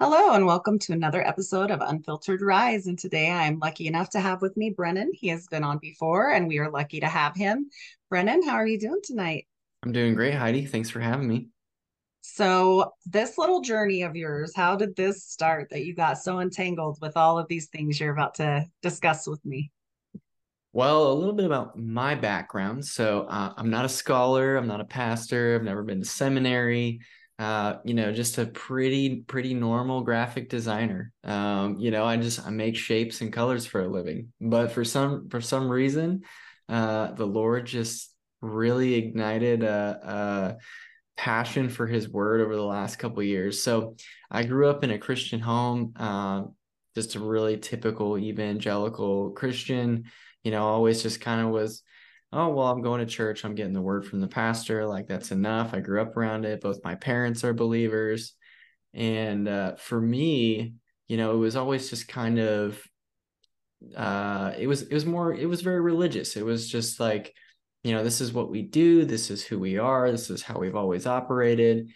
Hello, and welcome to another episode of Unfiltered Rise. And today I'm lucky enough to have with me Brennan. He has been on before, and we are lucky to have him. Brennan, how are you doing tonight? I'm doing great, Heidi. Thanks for having me. So, this little journey of yours, how did this start that you got so entangled with all of these things you're about to discuss with me? Well, a little bit about my background. So, uh, I'm not a scholar, I'm not a pastor, I've never been to seminary uh, you know, just a pretty, pretty normal graphic designer. Um, you know, I just I make shapes and colors for a living. But for some for some reason, uh, the Lord just really ignited a, a passion for His Word over the last couple years. So I grew up in a Christian home, uh, just a really typical evangelical Christian. You know, always just kind of was oh well i'm going to church. I'm getting the word from the pastor. Like that's enough. I grew up around it. Both my parents are believers. And uh, for me you know it was always just kind of uh, it was it was more it was very religious. It was just like you know this is what we do. This is who we are. This is how we've always operated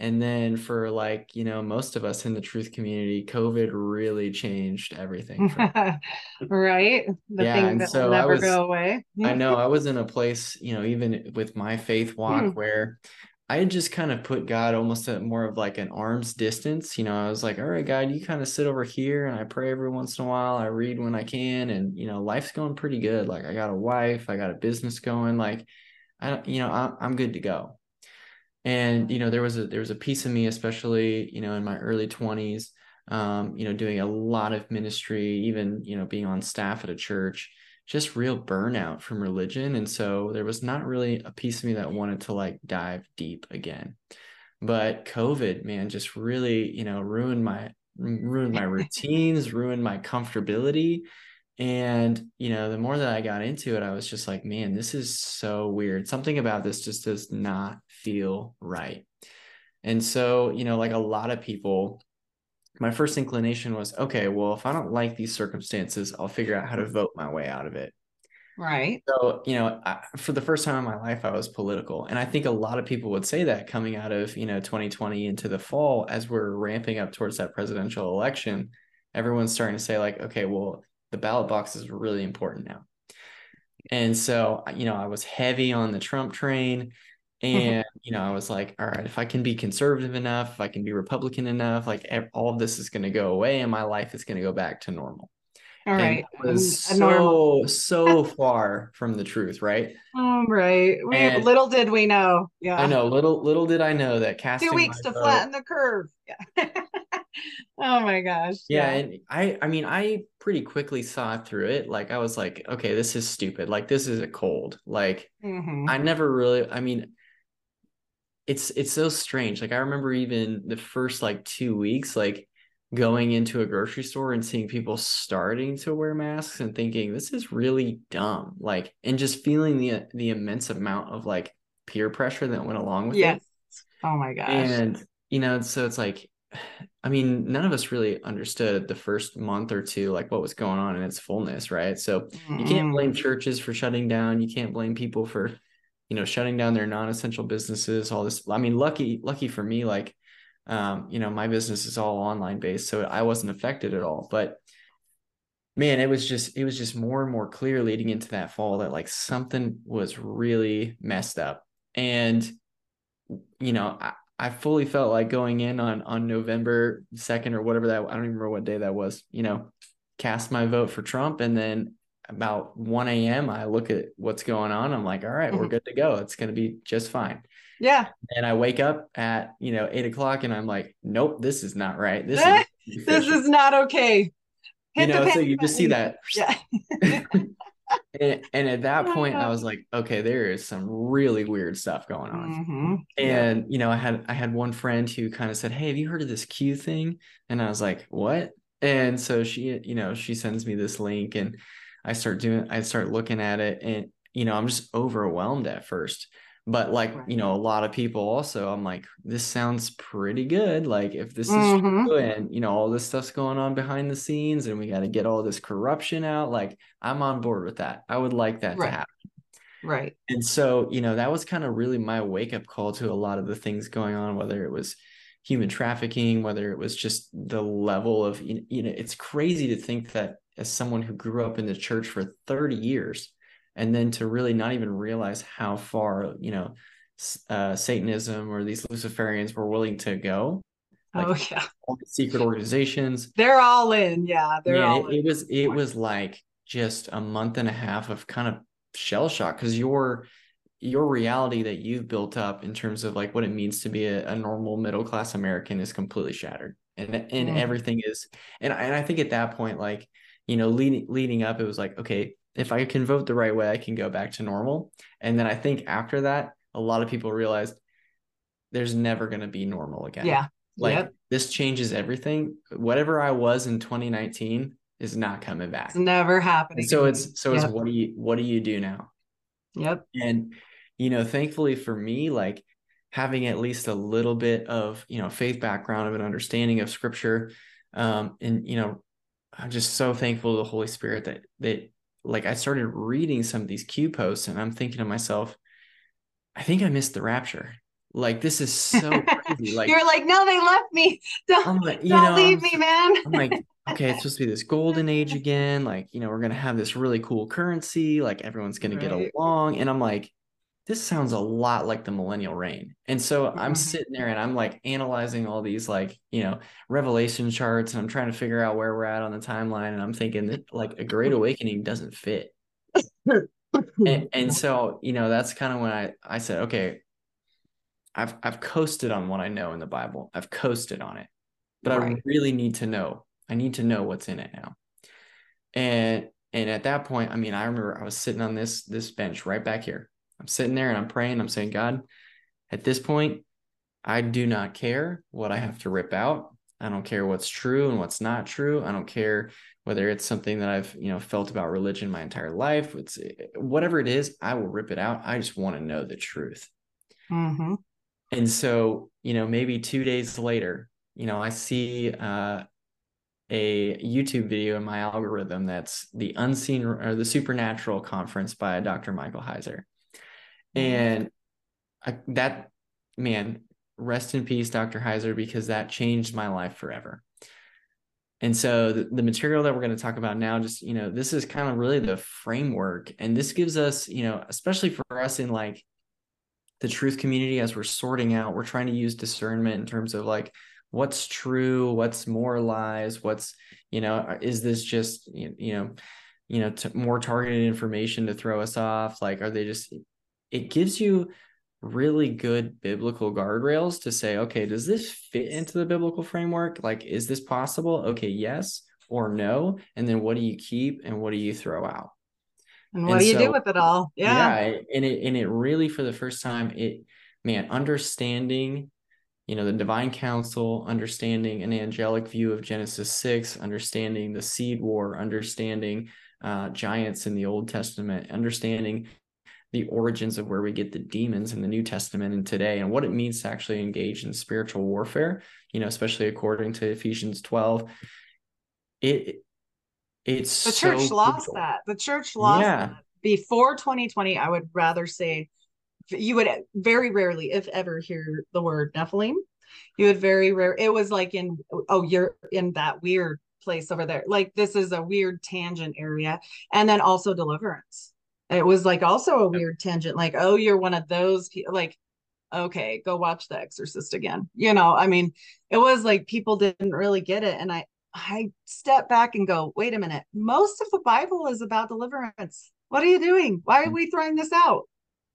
and then for like, you know, most of us in the truth community, COVID really changed everything. right. The yeah, thing that so will never was, go away. I know I was in a place, you know, even with my faith walk mm. where I just kind of put God almost at more of like an arm's distance. You know, I was like, all right, God, you kind of sit over here and I pray every once in a while. I read when I can. And, you know, life's going pretty good. Like I got a wife, I got a business going. Like, I, don't, you know, I, I'm good to go and you know there was a there was a piece of me especially you know in my early 20s um, you know doing a lot of ministry even you know being on staff at a church just real burnout from religion. And so there was not really a piece of me that wanted to like dive deep again. But covid man just really you know ruined my ruined my routines ruined my comfortability. And, you know, the more that I got into it, I was just like, man, this is so weird. Something about this just does not feel right. And so, you know, like a lot of people, my first inclination was, okay, well, if I don't like these circumstances, I'll figure out how to vote my way out of it. Right. So, you know, I, for the first time in my life, I was political. And I think a lot of people would say that coming out of, you know, 2020 into the fall, as we're ramping up towards that presidential election, everyone's starting to say, like, okay, well, the ballot box is really important now. And so, you know, I was heavy on the Trump train. And, you know, I was like, all right, if I can be conservative enough, if I can be Republican enough, like all of this is going to go away and my life is going to go back to normal. All and right. was so, so far from the truth, right? Oh, right. We, and little did we know. Yeah. I know. Little, little did I know that casting two weeks to vote, flatten the curve. Yeah. oh my gosh. Yeah, yeah. And I, I mean, I pretty quickly saw through it. Like I was like, okay, this is stupid. Like this is a cold. Like mm-hmm. I never really, I mean, it's it's so strange. Like I remember even the first like two weeks, like going into a grocery store and seeing people starting to wear masks and thinking this is really dumb. Like and just feeling the the immense amount of like peer pressure that went along with yes. it. Oh my gosh. And you know, so it's like I mean, none of us really understood the first month or two, like what was going on in its fullness, right? So mm-hmm. you can't blame churches for shutting down. You can't blame people for, you know, shutting down their non-essential businesses. All this. I mean, lucky, lucky for me, like, um, you know, my business is all online based, so I wasn't affected at all. But man, it was just, it was just more and more clear leading into that fall that like something was really messed up, and you know, I, I fully felt like going in on on November 2nd or whatever that I don't even remember what day that was, you know, cast my vote for Trump. And then about 1 a.m. I look at what's going on. I'm like, all right, we're mm-hmm. good to go. It's gonna be just fine. Yeah. And I wake up at you know eight o'clock and I'm like, nope, this is not right. This is this is not okay. Hit you know, so you just see that. Yeah. and, and at that point i was like okay there is some really weird stuff going on Mm-hmm. and you know i had i had one friend who kind of said hey have you heard of this q thing and i was like what and so she you know she sends me this link and i start doing i start looking at it and you know i'm just overwhelmed at first but like Right. you know a lot of people also i'm like this sounds pretty good like if this is Mhm. true and you know all this stuff's going on behind the scenes and we got to get all this corruption out like i'm on board with that i would like that Right. to happen Right. and so, you know, that was kind of really my wake up call to a lot of the things going on, whether it was human trafficking, whether it was just the level of, you know, it's crazy to think that as someone who grew up in the church for 30 years, and then to really not even realize how far, you know, uh, Satanism or these Luciferians were willing to go, like oh yeah. secret organizations. They're all in. Yeah. They're Man, all it, it was it was like just a month and a half of kind of shell shock because your your reality that you've built up in terms of like what it means to be a, a normal middle class American is completely shattered and and Mhm. everything is and and I think at that point like you know leading leading up it was like okay if I can vote the right way I can go back to normal and then I think after that a lot of people realized there's never going to be normal again Yeah. like Yep. this changes everything whatever I was in 2019 is not coming back It's never happening. and so it's so Yep. it's what do you what do you do now Yep. and you know thankfully for me like having at least a little bit of you know faith background of an understanding of scripture um and you know i'm just so thankful to the holy spirit that that like i started reading some of these q posts and i'm thinking to myself i think i missed the rapture like this is so crazy like You're like, no, they left me. Don't, i'm like you don't know leave I'm me, man. I'm like, okay, it's supposed to be this golden age again. Like, you know, we're gonna have this really cool currency. Like, everyone's gonna get along. And I'm like, this sounds a lot like the millennial reign. And so I'm Mhm. sitting there and I'm like analyzing all these like, you know, revelation charts, and I'm trying to figure out where we're at on the timeline. And I'm thinking that like a great awakening doesn't fit. And, and so, you know, that's kind of when I I said, okay, I've I've coasted on what I know in the Bible. I've coasted on it. But I really need to know. I need to know what's in it now. And and at that point, I mean, I remember I was sitting on this this bench right back here. I'm sitting there and I'm praying. I'm saying, God, at this point, I do not care what I have to rip out. I don't care what's true and what's not true. I don't care whether it's something that I've, you know, felt about religion my entire life. It's whatever it is, I will rip it out. I just want to know the truth. hmm And so, you know, maybe two days later, you know, I see uh, a YouTube video in my algorithm that's the unseen or the supernatural conference by Dr. Michael Heiser. And I, that, man, rest in peace, Dr. Heiser, because that changed my life forever. And so the, the material that we're going to talk about now, just, you know, this is kind of really the framework. And this gives us, you know, especially for us in like the truth community as we're sorting out, we're trying to use discernment in terms of like what's true, what's more lies, what's, you know, is this just, you know, you know, t- more targeted information to throw us off? Like, are they just, it gives you really good biblical guardrails to say, okay, does this fit into the biblical framework? Like, is this possible? Okay, yes or no. And then what do you keep and what do you throw out? And what And do you so- do with it all? Yeah. yeah and it and it really for the first time it man understanding you know the divine council understanding an angelic view of genesis 6 understanding the seed war understanding uh, giants in the old testament understanding the origins of where we get the demons in the new testament and today and what it means to actually engage in spiritual warfare you know especially according to ephesians 12 it it's The church so lost crucial. that. The church lost Yeah. that. Before 2020, I would rather say you would very rarely, if ever, hear the word Nephilim. You would very rare. It was like in, oh, you're in that weird place over there. Like this is a weird tangent area. And then also deliverance. It was like also a weird tangent. Like, oh, you're one of those people. Like, okay, go watch The Exorcist again. You know, I mean, it was like people didn't really get it. And I, I step back and go, wait a minute. Most of the Bible is about deliverance. What are you doing? Why are we throwing this out?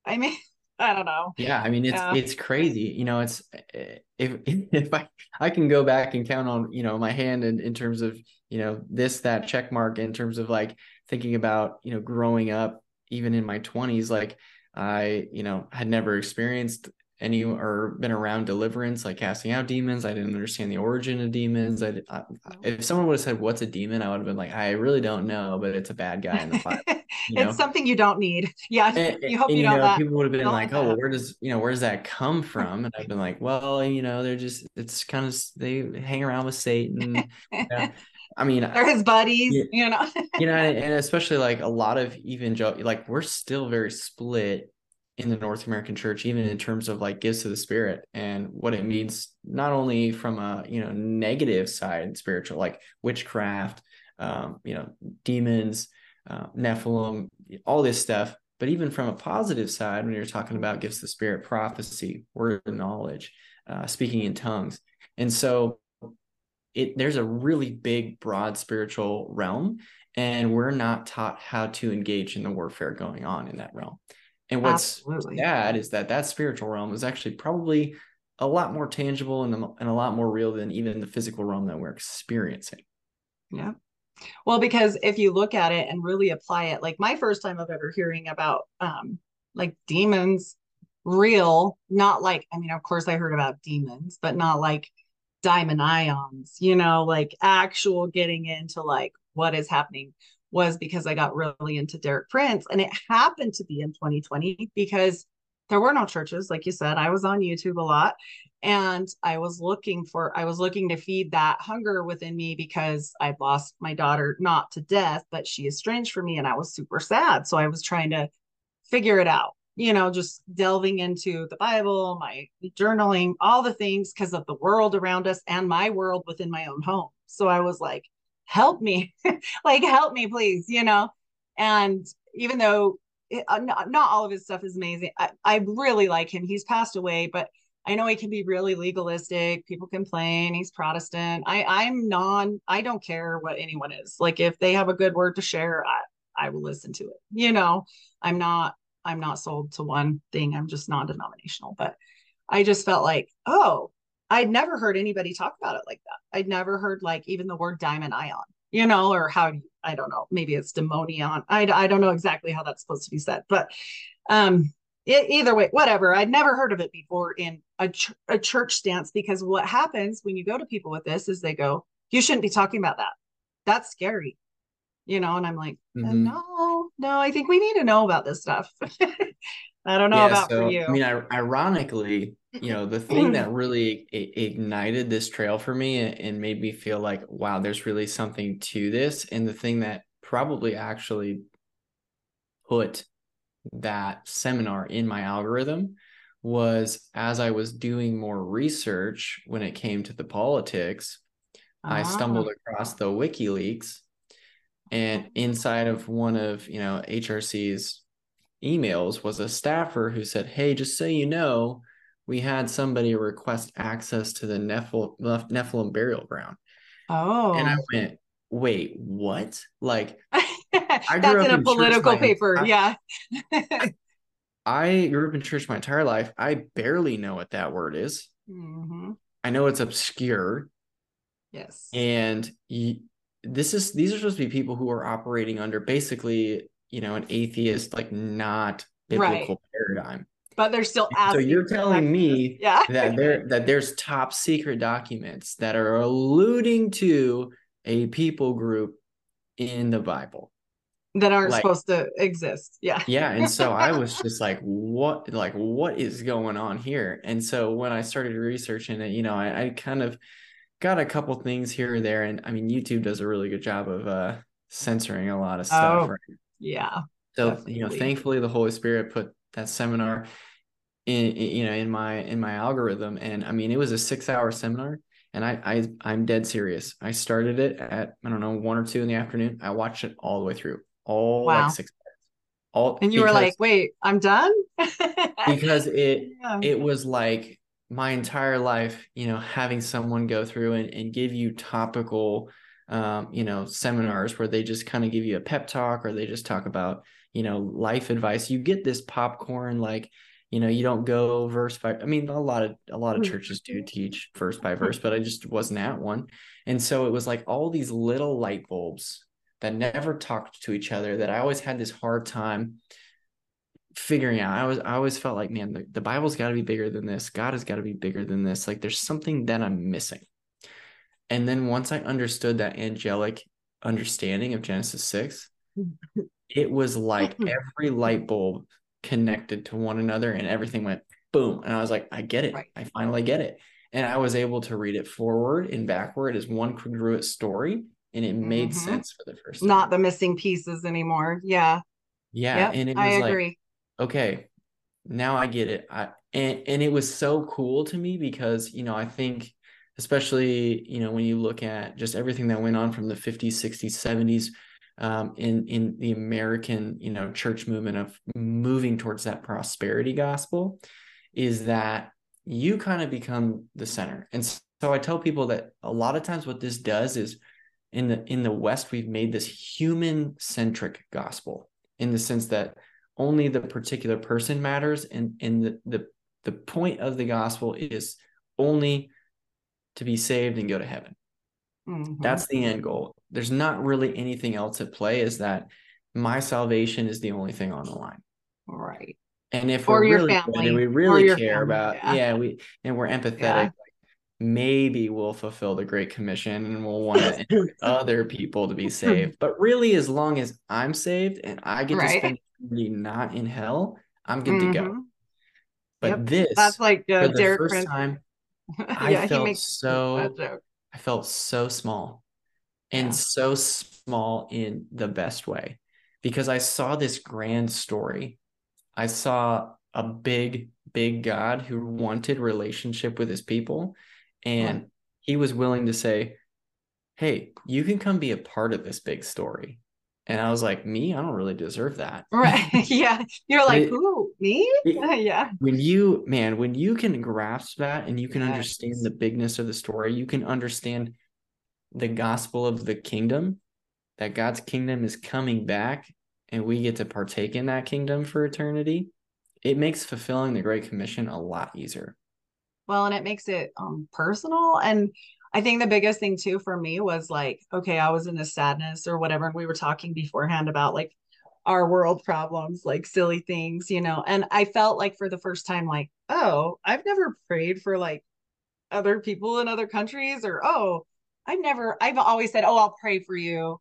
I mean, I don't know. Yeah, I mean it's it's crazy. You know, it's eh, if if I I can go back and count on, you know, my hand in, in terms of, you know, this, that check mark in terms of like thinking about, you know, growing up, even in my 20s, like I, you know, had never experienced any or been around deliverance, like casting out demons. I didn't understand the origin of demons. I, I if someone would have said, "What's a demon?" I would have been like, "I really don't know, but it's a bad guy in the Bible." You know? it's something you don't need. Yeah, and, you hope and, you know, that. people would have been don't like, "Oh, well, that." where does you know where does that come from?" And I've been like, "Well, you know, they're just it's kind of they hang around with Satan." Yeah. I mean, They're his buddies, Yeah. you know. you know, and, and especially like a lot of evangel like we're still very split in the North American church, even in terms of like gifts of the spirit and what it means, not only from a you know negative side, spiritual like witchcraft, um, you know, demons, uh, Nephilim, all this stuff, but even from a positive side, when you're talking about gifts of the spirit, prophecy, word of knowledge, uh, speaking in tongues, and so it there's a really big, broad spiritual realm, and we're not taught how to engage in the warfare going on in that realm. And what's Absolutely. sad is that that spiritual realm is actually probably a lot more tangible and, and a lot more real than even the physical realm that we're experiencing. Yeah. Well, because if you look at it and really apply it, like my first time of ever hearing about um like demons real, not like I mean, of course I heard about demons, but not like diamond ions, you know, like actual getting into like what is happening was because I got really into Derek Prince. And it happened to be in 2020 because there were no churches, like you said. I was on YouTube a lot and I was looking for, I was looking to feed that hunger within me because I'd lost my daughter, not to death, but she estranged from me and I was super sad. So I was trying to figure it out, you know, just delving into the Bible, my journaling, all the things because of the world around us and my world within my own home. So I was like, help me, like, help me, please, you know? And even though it, uh, not, not all of his stuff is amazing, I, I really like him. He's passed away, but I know he can be really legalistic. People complain. He's Protestant. I, I'm non, I don't care what anyone is. Like if they have a good word to share, I, I will listen to it. You know, I'm not, I'm not sold to one thing. I'm just non-denominational, but I just felt like, oh, I'd never heard anybody talk about it like that. I'd never heard like even the word diamond ion, you know, or how I don't know, maybe it's demonion. I, I don't know exactly how that's supposed to be said, but um, it, either way, whatever. I'd never heard of it before in a, ch- a church stance because what happens when you go to people with this is they go, you shouldn't be talking about that. That's scary, you know. And I'm like, Mhm. no, no, I think we need to know about this stuff. I don't know Yeah, about so, for you. I mean, I, ironically, you know, the thing that really i- ignited this trail for me and, and made me feel like, wow, there's really something to this. And the thing that probably actually put that seminar in my algorithm was as I was doing more research when it came to the politics, I Ah. stumbled across the WikiLeaks, and inside of one of you know HRC's emails was a staffer who said, "Hey, just so you know, we had somebody request access to the Nephil- Nephilim burial ground," oh, and I went, "Wait, what? Like, that's in a in political paper. entire- yeah. I grew up in church my entire life. I barely know what that word is. Mhm. I know it's obscure, Yes. and this is these are supposed to be people who are operating under basically you know an atheist like not biblical paradigm but they're still so you're telling me yeah. that there that there's top secret documents that are alluding to a people group in the bible that aren't like- supposed to exist. Yeah. yeah and so i was just like what like what is going on here and so when i started researching it you know i, I kind of got a couple things here or there and i mean youtube does a really good job of uh censoring a lot of stuff Oh, right? Yeah. so you know thankfully the holy spirit put that seminar in, in you know in my in my algorithm and i mean it was a six hour seminar and I, I i'm dead serious i started it at i don't know one or two in the afternoon i watched it all the way through all Wow. like six hours all And you were like, wait, I'm done? because it yeah. it was like my entire life you know having someone go through and, and give you topical um, you know seminars where they just kind of give you a pep talk or they just talk about you know life advice you get this popcorn like you know, you don't go verse by I mean, a lot of a lot of churches do Mm-hmm. teach verse by verse, but I just wasn't at one. And so it was like all these little light bulbs that never talked to each other that I always had this hard time figuring out. I was I always felt like, man, the, the Bible's got to be bigger than this. God has got to be bigger than this. Like there's something that I'm missing. And then once I understood that angelic understanding of Genesis 6, it was like every light bulb connected to one another and everything went boom. And I was like, I get it. Right. I finally get it. And I was able to read it forward and backward as one congruent story. And it made Mhm. sense for the first time. Not the missing pieces anymore. Yeah. yeah. Yep, and it was I like, agree. Okay, now I get it. I and and it was so cool to me because you know I think especially you know when you look at just everything that went on from the 50s, 60s, 70s um, in in the American you know church movement of moving towards that prosperity gospel is that you kind of become the center. And so I tell people that a lot of times what this does is in the in the West we've made this human centric gospel in the sense that only the particular person matters and and the, the the point of the gospel is only to be saved and go to heaven Mhm. that's the end goal there's not really anything else at play is that my salvation is the only thing on the line right. and if Or we're really family, and we really care family, about yeah. yeah. we and we're empathetic Yeah. maybe we'll fulfill the great commission and we'll want other people to be saved but really as long as i'm saved and i get Right. to spend eternity not in hell i'm good to go Mhm. but Yep. this That's like uh, for the Derek first Prince. time I yeah, felt so- I felt so small and Yeah. so small in the best way because I saw this grand story. I saw a big, big God who wanted relationship with his people. And he was willing to say, Hey, you can come be a part of this big story. And I was like, Me, I don't really deserve that. Right. yeah. You're like, who? Me? it- yeah. when you man when you can grasp that and you can Yes. understand the bigness of the story you can understand the gospel of the kingdom that god's kingdom is coming back and we get to partake in that kingdom for eternity it makes fulfilling the great commission a lot easier Well, and it makes it um personal. And I think the biggest thing too for me was like, okay, I was in a sadness or whatever, and we were talking beforehand about like our world problems, like silly things, you know. And I felt like for the first time, like, oh, I've never prayed for like other people in other countries, or oh, I've never, I've always said, oh, I'll pray for you.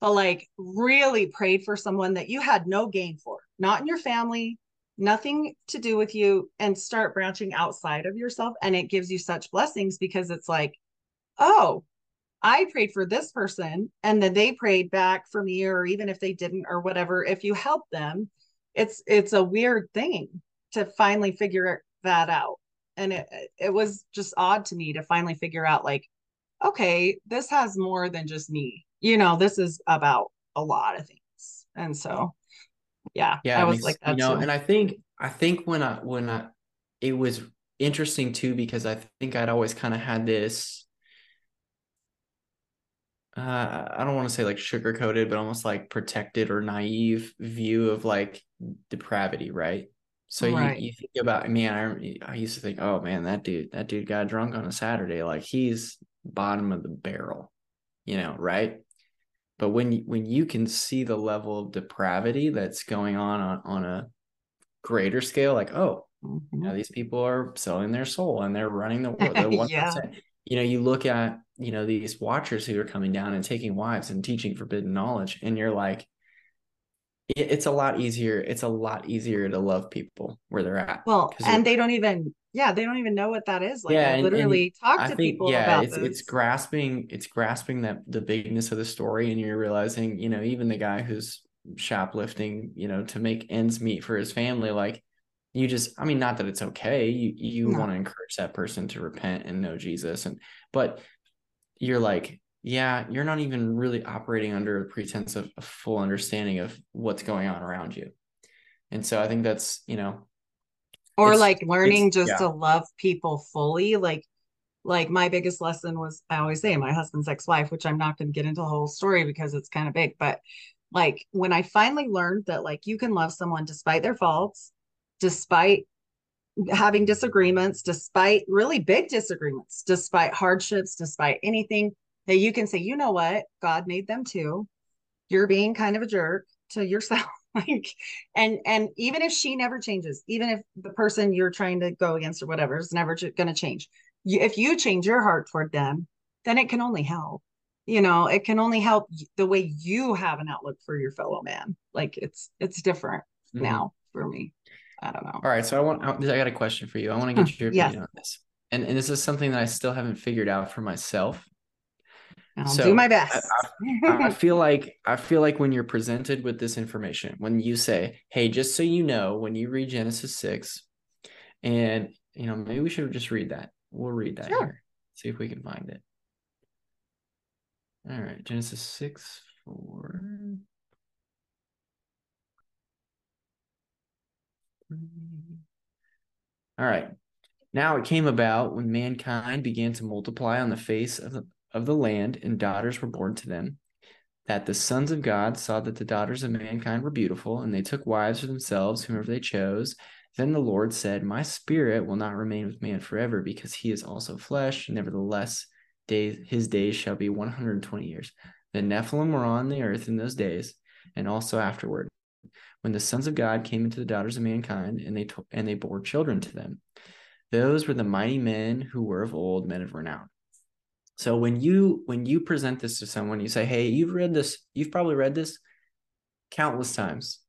But like really prayed for someone that you had no gain for, not in your family, nothing to do with you and start branching outside of yourself and it gives you such blessings because it's like oh i prayed for this person and then they prayed back for me or even if they didn't or whatever if you help them it's it's a weird thing to finally figure that out. And it it was just odd to me to finally figure out like okay this has more than just me. You know this is about a lot of things. And so yeah, yeah I was like that you know too. and i think i think when i when i it was interesting too because i think i'd always kind of had this uh, I don't want to say like sugar coated, but almost like protected or naive view of like depravity, right? So Right. you, you think about, man, I, I used to think, oh man, that dude, that dude got drunk on a Saturday, like he's bottom of the barrel, you know, right? But when you, when you can see the level of depravity that's going on on, on a greater scale, like, oh, Mhm. you know, these people are selling their soul and they're running the world. The one Yeah. You know, you look at you know these watchers who are coming down and taking wives and teaching forbidden knowledge, and you're like, it, it's a lot easier. It's a lot easier to love people where they're at. well and they don't even, yeah, they don't even know what that is. Like, Yeah, I and- and literally talk I to think people yeah, about it's it's grasping it's grasping that the bigness of the story, and you're realizing you know even the guy who's shoplifting, you know, to make ends meet for his family, like you just i mean not that it's okay you you No. want to encourage that person to repent and know jesus and but you're like yeah you're not even really operating under a pretense of a full understanding of what's going on around you and so i think that's you know or like learning just yeah. to love people fully. Like, like my biggest lesson was I always say my husband's ex-wife, which I'm not going to get into the whole story because it's kind of big, but like when I finally learned that like you can love someone despite their faults, despite having disagreements, despite really big disagreements, despite hardships, despite anything, that you can say, you know what, God made them too. You're being kind of a jerk to yourself. like, and and even if she never changes, even if the person you're trying to go against or whatever is never going to change, you, if you change your heart toward them, then it can only help. You know, it can only help the way you have an outlook for your fellow man. Like it's it's different mm-hmm. now for me. I don't know. All right, so I want I got a question for you. I want to hmm, get your opinion yes. on this, and and this is something that I still haven't figured out for myself. I'll so do my best. I, I, feel like I feel like when you're presented with this information, when you say, "Hey, just so you know, when you read Genesis six, and you know, maybe we should just read that. We'll read that sure. here. See if we can find it. All right, Genesis six four. All right. Now it came about when mankind began to multiply on the face of the, of the land, and daughters were born to them, that the sons of God saw that the daughters of mankind were beautiful, and they took wives for themselves, whomever they chose. Then the Lord said, My spirit will not remain with man forever, because he is also flesh. Nevertheless, his days shall be 120 years. The Nephilim were on the earth in those days, and also afterward when the sons of God came into the daughters of mankind, and they to- and they bore children to them. Those were the mighty men who were of old, men of renown. So when you when you present this to someone, you say, "Hey, you've read this. You've probably read this countless times.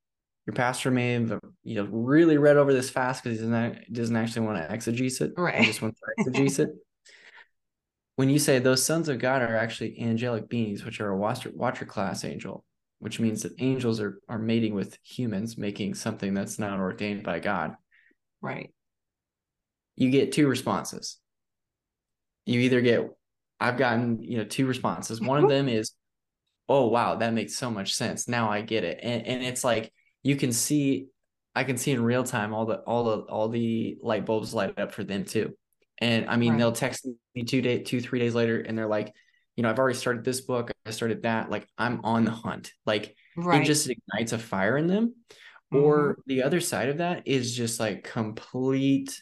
Your pastor may have you know really read over this fast because he doesn't doesn't actually want to exegese it. Right. He just wants to exegese it." When you say those sons of God are actually angelic beings, which are a watcher, watcher class angel, which means that angels are are mating with humans, making something that's not ordained by God. Right. You get two responses. You either get I've gotten, you know, two responses. One of them is, "Oh, wow, that makes so much sense. Now I get it." And and it's like you can see I can see in real time all the all the all the light bulbs light up for them too. And I mean, right. they'll text me two day, two, three days later, and they're like, you know, I've already started this book. I started that. Like I'm on the hunt. Like right. it just ignites a fire in them. Mm-hmm. Or the other side of that is just like complete.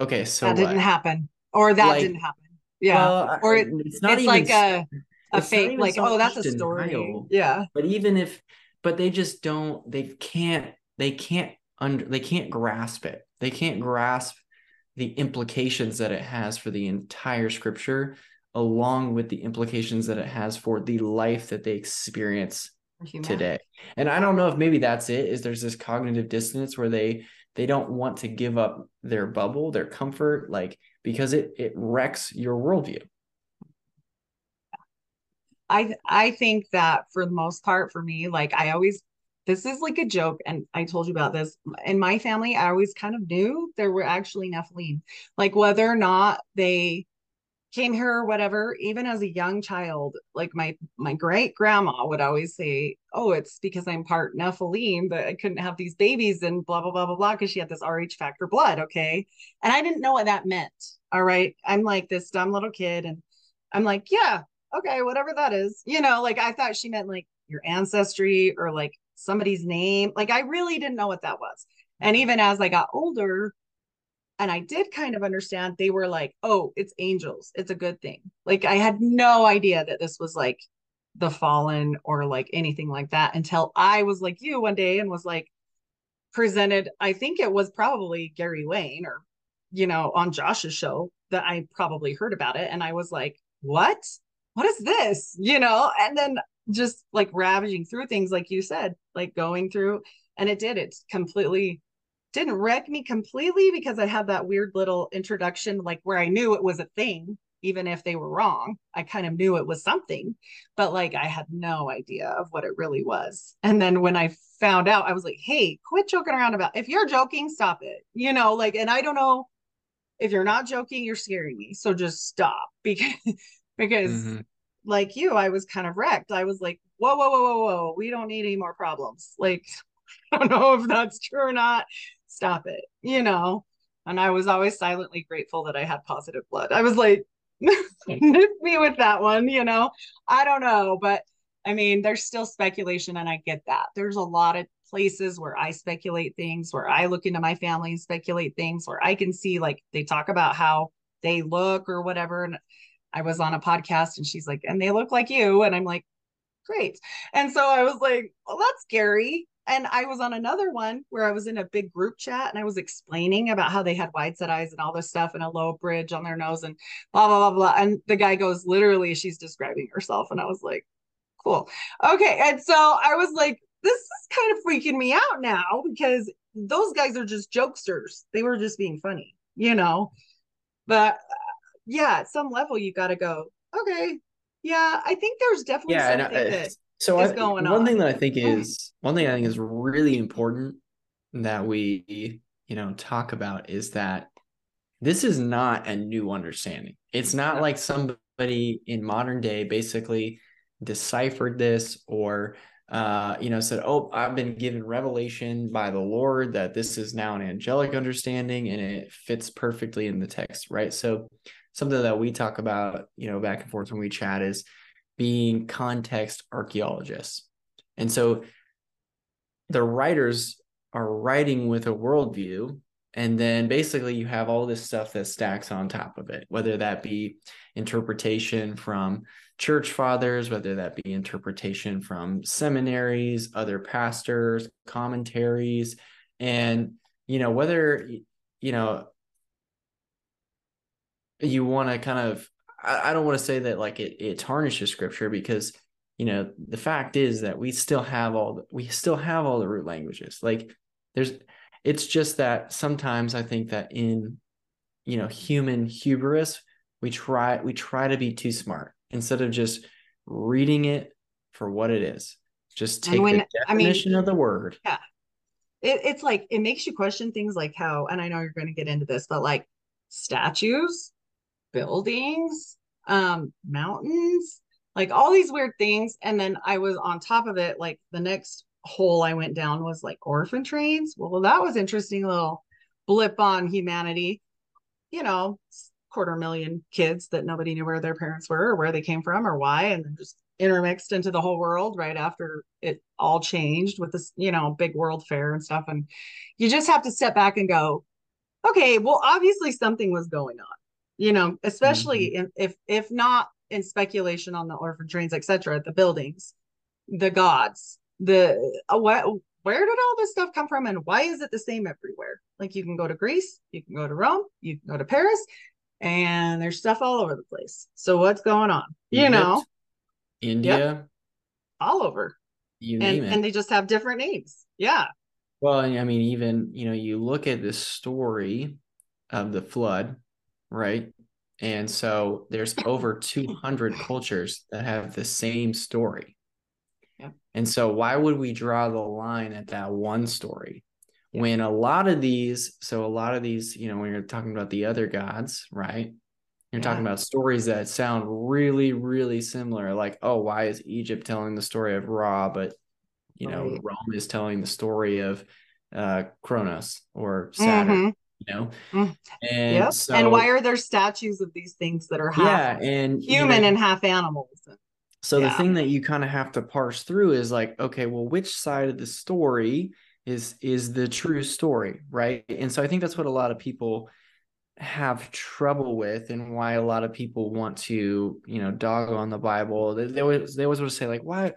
Okay, so that didn't happen, or that like, didn't happen. Yeah, well, or it, it's not it's even, like a a fake, like oh, that's a story. Denial, yeah, but even if, but they just don't. They can't. They can't under. They can't grasp it. They can't grasp the implications that it has for the entire scripture along with the implications that it has for the life that they experience today. And I don't know if maybe that's it is there's this cognitive dissonance where they they don't want to give up their bubble, their comfort like because it it wrecks your worldview. I I think that for the most part for me like I always this is like a joke and I told you about this in my family I always kind of knew there were actually Nephilim like whether or not they came here or whatever even as a young child like my my great grandma would always say oh it's because i'm part nephilim but i couldn't have these babies and blah blah blah blah blah because she had this rh factor blood okay? And i didn't know what that meant all right? I'm like this dumb little kid and i'm like yeah okay whatever that is you know? Like i thought she meant like your ancestry or like somebody's name like i really didn't know what that was. And even as i got older and I did kind of understand they were like, oh, it's angels. It's a good thing. Like I had no idea that this was like the fallen or like anything like that until I was like you one day and was like presented, I think it was probably Gary Wayne or, you know, on Josh's show that I probably heard about it. And I was like, what? What is this? You know, and then just like ravaging through things like you said, like going through, and it did. It's completely didn't wreck me completely because I had that weird little introduction, like where I knew it was a thing, even if they were wrong. I kind of knew it was something, but like I had no idea of what it really was. And then when I found out, I was like, hey, quit joking around about if you're joking, stop it. You know, like, and I don't know if you're not joking, you're scaring me. So just stop because because mm-hmm. like you, I was kind of wrecked. I was like, whoa, whoa, whoa, whoa, whoa, we don't need any more problems. Like, I don't know if that's true or not stop it, you know? And I was always silently grateful that I had positive blood. I was like, me with that one, you know? I don't know, but I mean, there's still speculation, and I get that. There's a lot of places where I speculate things, where I look into my family and speculate things, where I can see like they talk about how they look or whatever. And I was on a podcast and she's like, and they look like you. And I'm like, great. And so I was like, well, that's scary. And I was on another one where I was in a big group chat and I was explaining about how they had wide set eyes and all this stuff and a low bridge on their nose and blah, blah, blah, blah. And the guy goes, literally, she's describing herself. And I was like, cool. Okay. And so I was like, this is kind of freaking me out now because those guys are just jokesters. They were just being funny, you know? But uh, yeah, at some level, you got to go, okay, yeah, I think there's definitely yeah, something uh, that so I, one on. One thing that I think is one thing I think is really important that we you know talk about is that this is not a new understanding. It's not like somebody in modern day basically deciphered this or uh, you know, said, Oh, I've been given revelation by the Lord that this is now an angelic understanding and it fits perfectly in the text, right? So, something that we talk about, you know, back and forth when we chat is being context archaeologists. And so the writers are writing with a worldview. And then basically you have all this stuff that stacks on top of it, whether that be interpretation from church fathers, whether that be interpretation from seminaries, other pastors, commentaries, and, you know, whether, you know, you want to kind of I, I don't want to say that like it it tarnishes scripture because you know the fact is that we still have all the, we still have all the root languages. Like there's it's just that sometimes i think that in you know human hubris we try we try to be too smart instead of just reading it for what it is. Just take when, the definition I mean, of the word. yeah. It, it's like it makes you question things like how and i know you're going to get into this but like statues buildings, um, mountains, like all these weird things. And then I was on top of it, like the next hole I went down was like orphan trains. Well, that was interesting little blip on humanity. You know, quarter million kids that nobody knew where their parents were or where they came from or why, and then just intermixed into the whole world right after it all changed with this, you know, big world fair and stuff. And you just have to step back and go, okay, well, obviously something was going on you know especially mm-hmm. if if not in speculation on the orphan trains etc the buildings the gods the uh, what where did all this stuff come from and why is it the same everywhere? Like you can go to greece you can go to rome you can go to paris and there's stuff all over the place. So what's going on? You Egypt, know? India. Yep. all over. You name and, it. and they just have different names. Yeah. Well i mean even you know you look at the story of the flood right? And so there's over 200 cultures that have the same story. Yeah. And so why would we draw the line at that one story? Yeah. When a lot of these, so a lot of these, you know, when you're talking about the other gods, right? You're yeah. talking about stories that sound really, really similar. Like, oh, why is Egypt telling the story of Ra, but you know, right. Rome is telling the story of uh Kronos or Saturn. Mm-hmm you know mm. and yep. so, and why are there statues of these things that are half yeah and human you know, and half animals so yeah. the thing that you kind of have to parse through is like okay well which side of the story is is the true story right and so i think that's what a lot of people have trouble with and why a lot of people want to you know dog on the bible they, they always they always want to say like why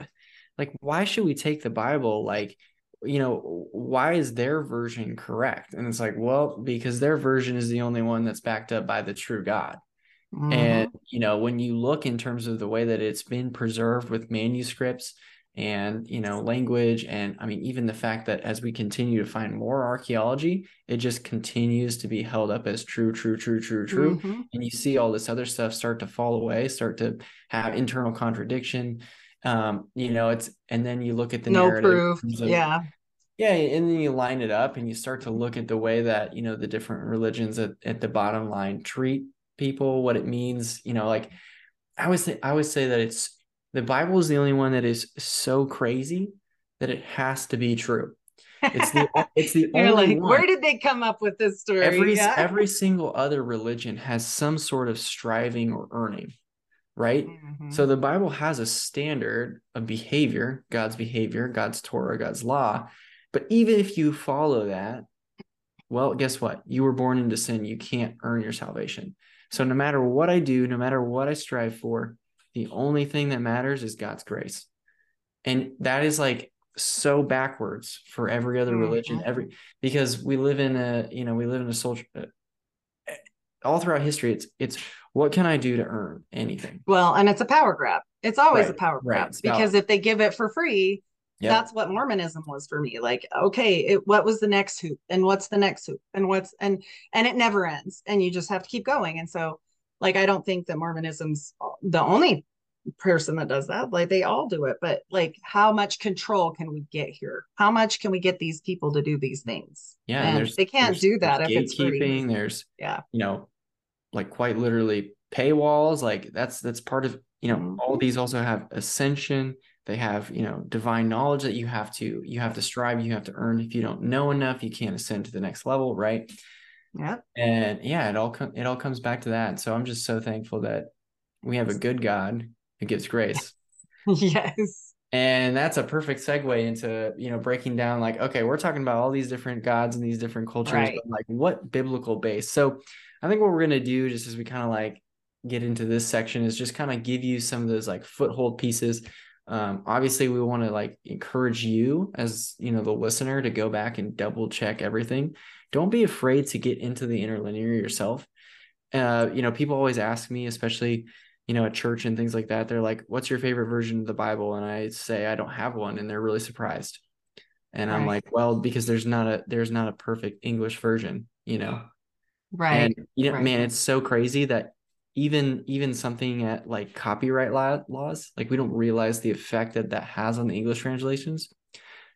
like why should we take the bible like you know, why is their version correct? And it's like, well, because their version is the only one that's backed up by the true God. Mm-hmm. And, you know, when you look in terms of the way that it's been preserved with manuscripts and, you know, language, and I mean, even the fact that as we continue to find more archaeology, it just continues to be held up as true, true, true, true, true. Mm-hmm. And you see all this other stuff start to fall away, start to have internal contradiction um you know it's and then you look at the no proof of, yeah yeah and then you line it up and you start to look at the way that you know the different religions at, at the bottom line treat people what it means you know like i always say i always say that it's the bible is the only one that is so crazy that it has to be true it's the it's the You're only like, one. where did they come up with this story every yeah. every single other religion has some sort of striving or earning right? Mm-hmm. So the Bible has a standard of behavior, God's behavior, God's Torah, God's law. But even if you follow that, well, guess what? You were born into sin. You can't earn your salvation. So no matter what I do, no matter what I strive for, the only thing that matters is God's grace. And that is like so backwards for every other religion, Mhm. every because we live in a, you know, we live in a social uh, all throughout history it's it's what can I do to earn anything? Well, and it's a power grab. It's always a power grab about- because if they give it for free, Yep. that's what Mormonism was for me. Like, okay, it, what was the next hoop, and what's the next hoop, and what's and and it never ends, and you just have to keep going. And so, like, I don't think that Mormonism's the only person that does that. Like, they all do it, but like, how much control can we get here? How much can we get these people to do these things? Yeah, and they can't do that if it's free. gatekeeping. There's Yeah. you know, like quite literally paywalls. Like that's that's part of you know all Mhm. these also have ascension. They have you know divine knowledge that you have to you have to strive. You have to earn. If you don't know enough, you can't ascend to the next level, right? Yeah. And yeah, it all com- it all comes back to that. So I'm just so thankful that we have a good God who gives grace. yes. And that's a perfect segue into, you know, breaking down like, okay, we're talking about all these different gods and these different cultures, Right. but like what biblical base? So I think what we're going to do just as we kind of like get into this section is just kind of give you some of those like foothold pieces. Um, obviously we want to like encourage you as, you know, the listener to go back and double check everything. Don't be afraid to get into the interlinear yourself. Uh, you know, people always ask me, especially you know, at church and things like that, they're like, what's your favorite version of the Bible? And I say, I don't have one. And they're really surprised. And I'm like, well, because there's not a, there's not a perfect English version, you know? Right. And, you know, right. man, it's so crazy that even, even something at like copyright law, laws, like we don't realize the effect that that has on the English translations.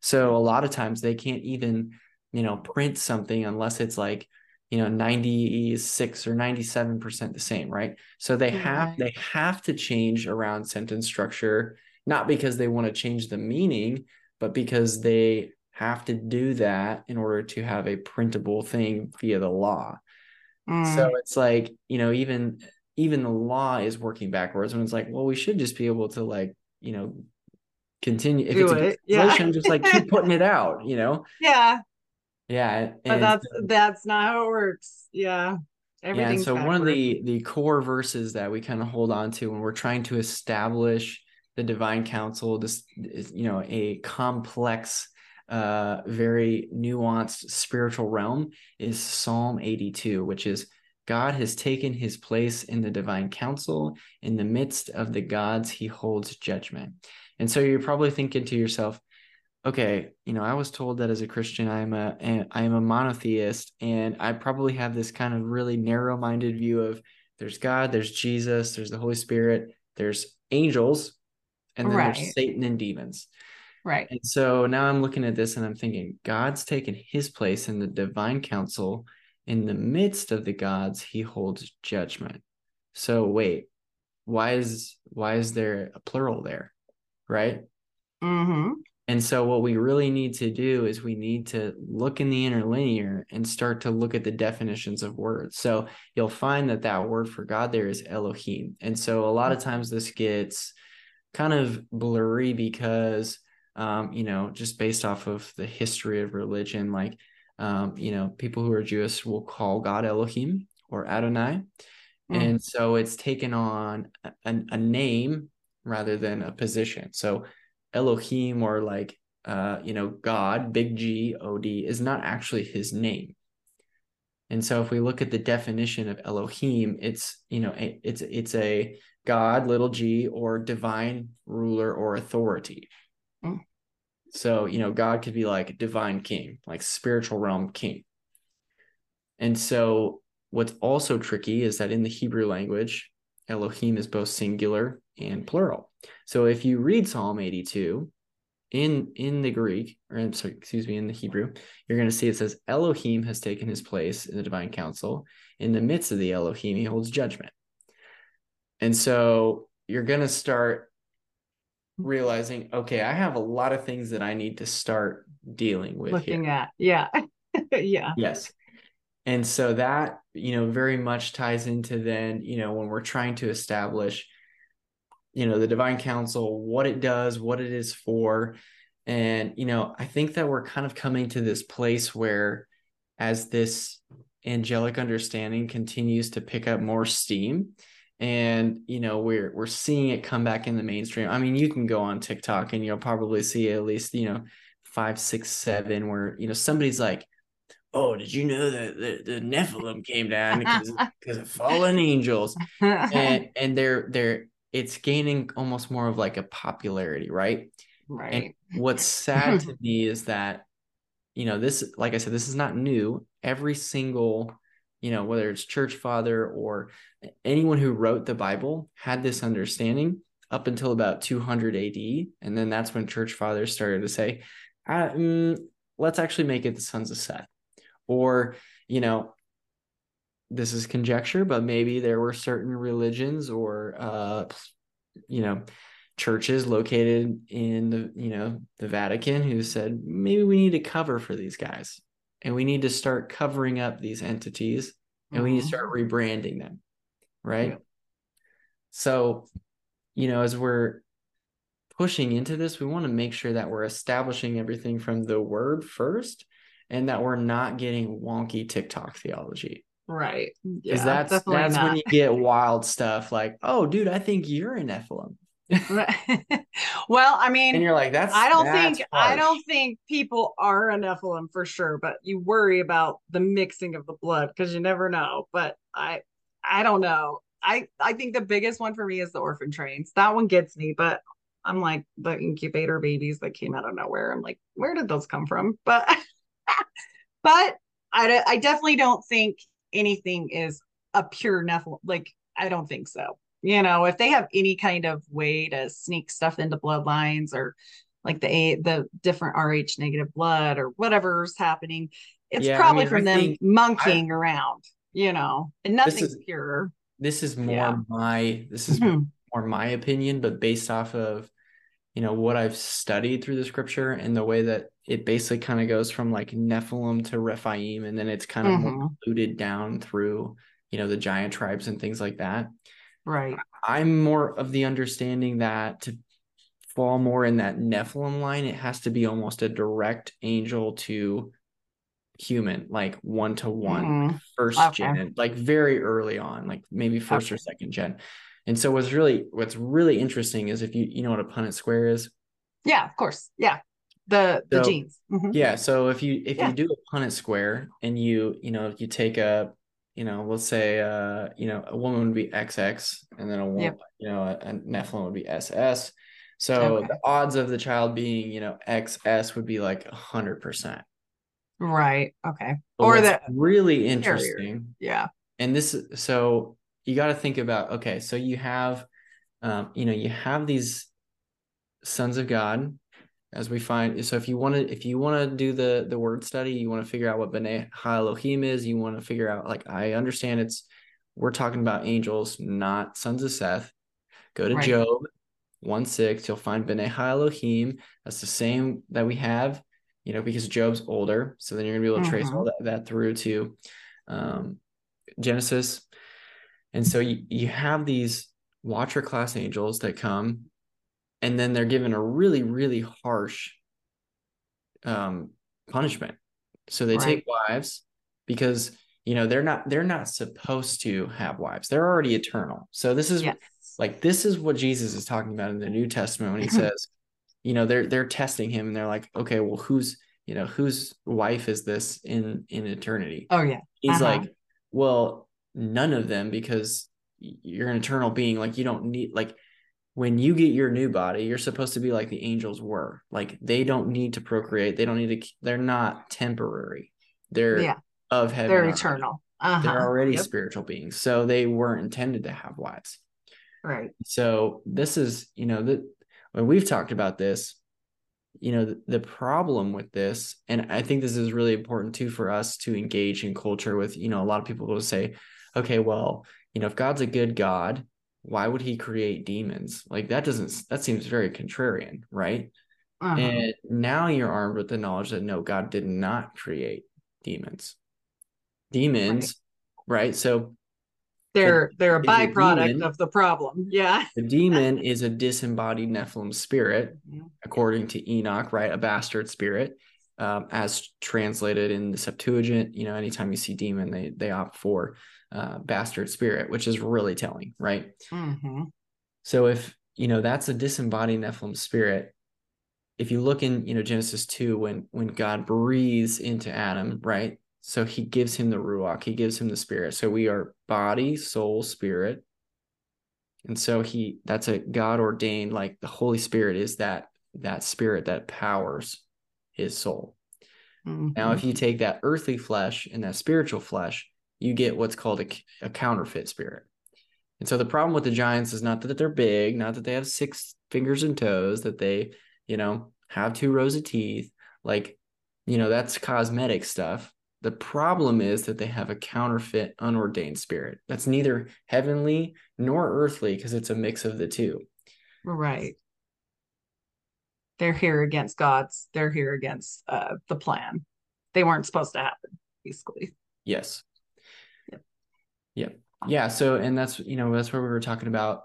So a lot of times they can't even, you know, print something unless it's like, you know 96 or 97% the same right so they have they have to change around sentence structure not because they want to change the meaning but because they have to do that in order to have a printable thing via the law Mm. so it's like you know even even the law is working backwards when it's like well we should just be able to like you know continue if Do it's a it, yeah. just like keep putting it out you know yeah, yeah but that's that's not how it works. Yeah. Everything's so one of the the core verses that we kind of hold on to when we're trying to establish the divine council, this is, you know, a complex, uh, very nuanced spiritual realm is Psalm 82, which is God has taken his place in the divine council. In the midst of the gods, he holds judgment. And so you're probably thinking to yourself, okay, you know, I was told that as a Christian, I'm a a- I am a monotheist, and I probably have this kind of really narrow-minded view of there's God, there's Jesus, there's the Holy Spirit, there's angels, and then Right. there's Satan and demons. Right. And so now I'm looking at this and I'm thinking, God's taken his place in the divine council. In the midst of the gods, he holds judgment. So wait, why is why is there a plural there? Right? Mm-hmm. And so what we really need to do is we need to look in the interlinear and start to look at the definitions of words. So you'll find that that word for God there is Elohim. And so a lot of times this gets kind of blurry because um, you know, just based off of the history of religion, like um, you know, people who are Jewish will call God Elohim or Adonai. Mm. And so it's taken on a, a name rather than a position. So Elohim or like uh you know God big G O D is not actually his name. And so if we look at the definition of Elohim it's you know it- it's it's a God little g or divine ruler or authority. Mm. So you know God could be like divine king, like spiritual realm king. And so what's also tricky is that in the Hebrew language Elohim is both singular and plural. So if you read Psalm 82 in in the Greek, or sorry, excuse me, in the Hebrew, you're going to see it says Elohim has taken his place in the divine council. In the midst of the Elohim, he holds judgment. And so you're going to start realizing, okay, I have a lot of things that I need to start dealing with here. Looking at. Yeah. yeah. Yes. And so that, you know, very much ties into then, you know, when we're trying to establish, you know, the divine council, what it does, what it is for. And, you know, I think that we're kind of coming to this place where as this angelic understanding continues to pick up more steam and you know we're we're seeing it come back in the mainstream. I mean you can go on tiktok and you'll probably see at least you know five six seven where you know somebody's like oh did you know that the, the nephilim came down because, of fallen angels? And and they're they're it's gaining almost more of like a popularity right? Right. and what's sad to me is that you know this like i said this is not new. Every single you know whether it's church father or anyone who wrote the bible had this understanding up until about 200 ad and then that's when church fathers started to say uh, mm, let's actually make it the sons of seth or you know this is conjecture but maybe there were certain religions or uh you know churches located in the you know the Vatican who said maybe we need to cover for these guys and we need to start covering up these entities and mm-hmm. we need to start mm-hmm. rebranding them right yeah. so you know as we're pushing into this we want to make sure that we're establishing everything from the word first and that we're not getting wonky TikTok theology right because yeah, that's that's not. when you get wild stuff like oh dude i think you're a nephilim well, I mean, and you're like, that's. I don't that's think harsh. I don't think people are a Nephilim for sure, but you worry about the mixing of the blood because you never know. But I, I don't know. I I think the biggest one for me is the orphan trains. That one gets me, but I'm like the incubator babies that came out of nowhere. I'm like, where did those come from? But, but I I definitely don't think anything is a pure Nephilim. Like I don't think so you know if they have any kind of way to sneak stuff into bloodlines or like the a the different rh negative blood or whatever's happening it's yeah, probably I mean, from I them monkeying I, around you know and nothing's is, pure this is more yeah. my this is mm-hmm. more my opinion but based off of you know what i've studied through the scripture and the way that it basically kind of goes from like nephilim to rephaim and then it's kind of mm-hmm. diluted down through you know the giant tribes and things like that Right. I'm more of the understanding that to fall more in that Nephilim line, it has to be almost a direct angel to human, like one to one, first okay. gen, like very early on, like maybe first okay. or second gen. And so what's really what's really interesting is if you you know what a Punnett square is. Yeah, of course. Yeah. The the genes. Mm-hmm. Yeah. So if you if yeah. you do a Punnett square and you you know you take a you know, let's say, uh, you know, a woman would be XX, and then a woman, yep. you know, a, a Nephilim would be SS. So okay. the odds of the child being, you know, XS would be like a hundred percent. Right. Okay. But or that really interesting. Yeah. And this, so you got to think about, okay, so you have, um, you know, you have these sons of God as we find so if you want to if you want to do the the word study you want to figure out what b'nai elohim is you want to figure out like i understand it's we're talking about angels not sons of seth go to right. job 1 6 you'll find b'nai elohim that's the same that we have you know because job's older so then you're gonna be able to trace mm-hmm. all that, that through to um, genesis and so you, you have these watcher class angels that come and then they're given a really really harsh um, punishment so they right. take wives because you know they're not they're not supposed to have wives they're already eternal so this is yes. like this is what jesus is talking about in the new testament when he says you know they're they're testing him and they're like okay well who's you know whose wife is this in in eternity oh yeah he's uh-huh. like well none of them because you're an eternal being like you don't need like when you get your new body, you're supposed to be like the angels were. Like they don't need to procreate. They don't need to. They're not temporary. They're yeah. of heaven. They're eternal. Uh-huh. They're already yep. spiritual beings, so they weren't intended to have wives. Right. So this is, you know, that when we've talked about this, you know, the, the problem with this, and I think this is really important too for us to engage in culture with. You know, a lot of people will say, okay, well, you know, if God's a good God, why would he create demons? Like that doesn't that seems very contrarian, right? Uh-huh. And now you're armed with the knowledge that no, God did not create demons. Demons, right? right? So they're they're a is a byproduct demon. of the problem. Yeah. The demon is a disembodied Nephilim spirit, Mhm. according to Enoch, right? A bastard spirit, um, as translated in the Septuagint. You know, anytime you see demon, they they opt for uh, bastard spirit, which is really telling, right? Mhm. So if you know that's a disembodied Nephilim spirit, if you look in you know Genesis two, when when God breathes into Adam, right? So He gives him the ruach, He gives him the spirit. So we are body, soul, spirit, and so He that's a God ordained like the Holy Spirit is that that spirit that powers His soul. Now, Mhm. if you take that earthly flesh and that spiritual flesh, you get what's called a, a counterfeit spirit. And so the problem with the giants is not that they're big, not that they have six fingers and toes, that they, you know, have two rows of teeth. Like, you know, that's cosmetic stuff. The problem is that they have a counterfeit, unordained spirit that's neither heavenly nor earthly because it's a mix of the two. Right. They're here against God's. They're here against uh, the plan. They weren't supposed to happen, basically. Yes. Yep. Yep. Yeah. So, and that's, you know, that's where we were talking about,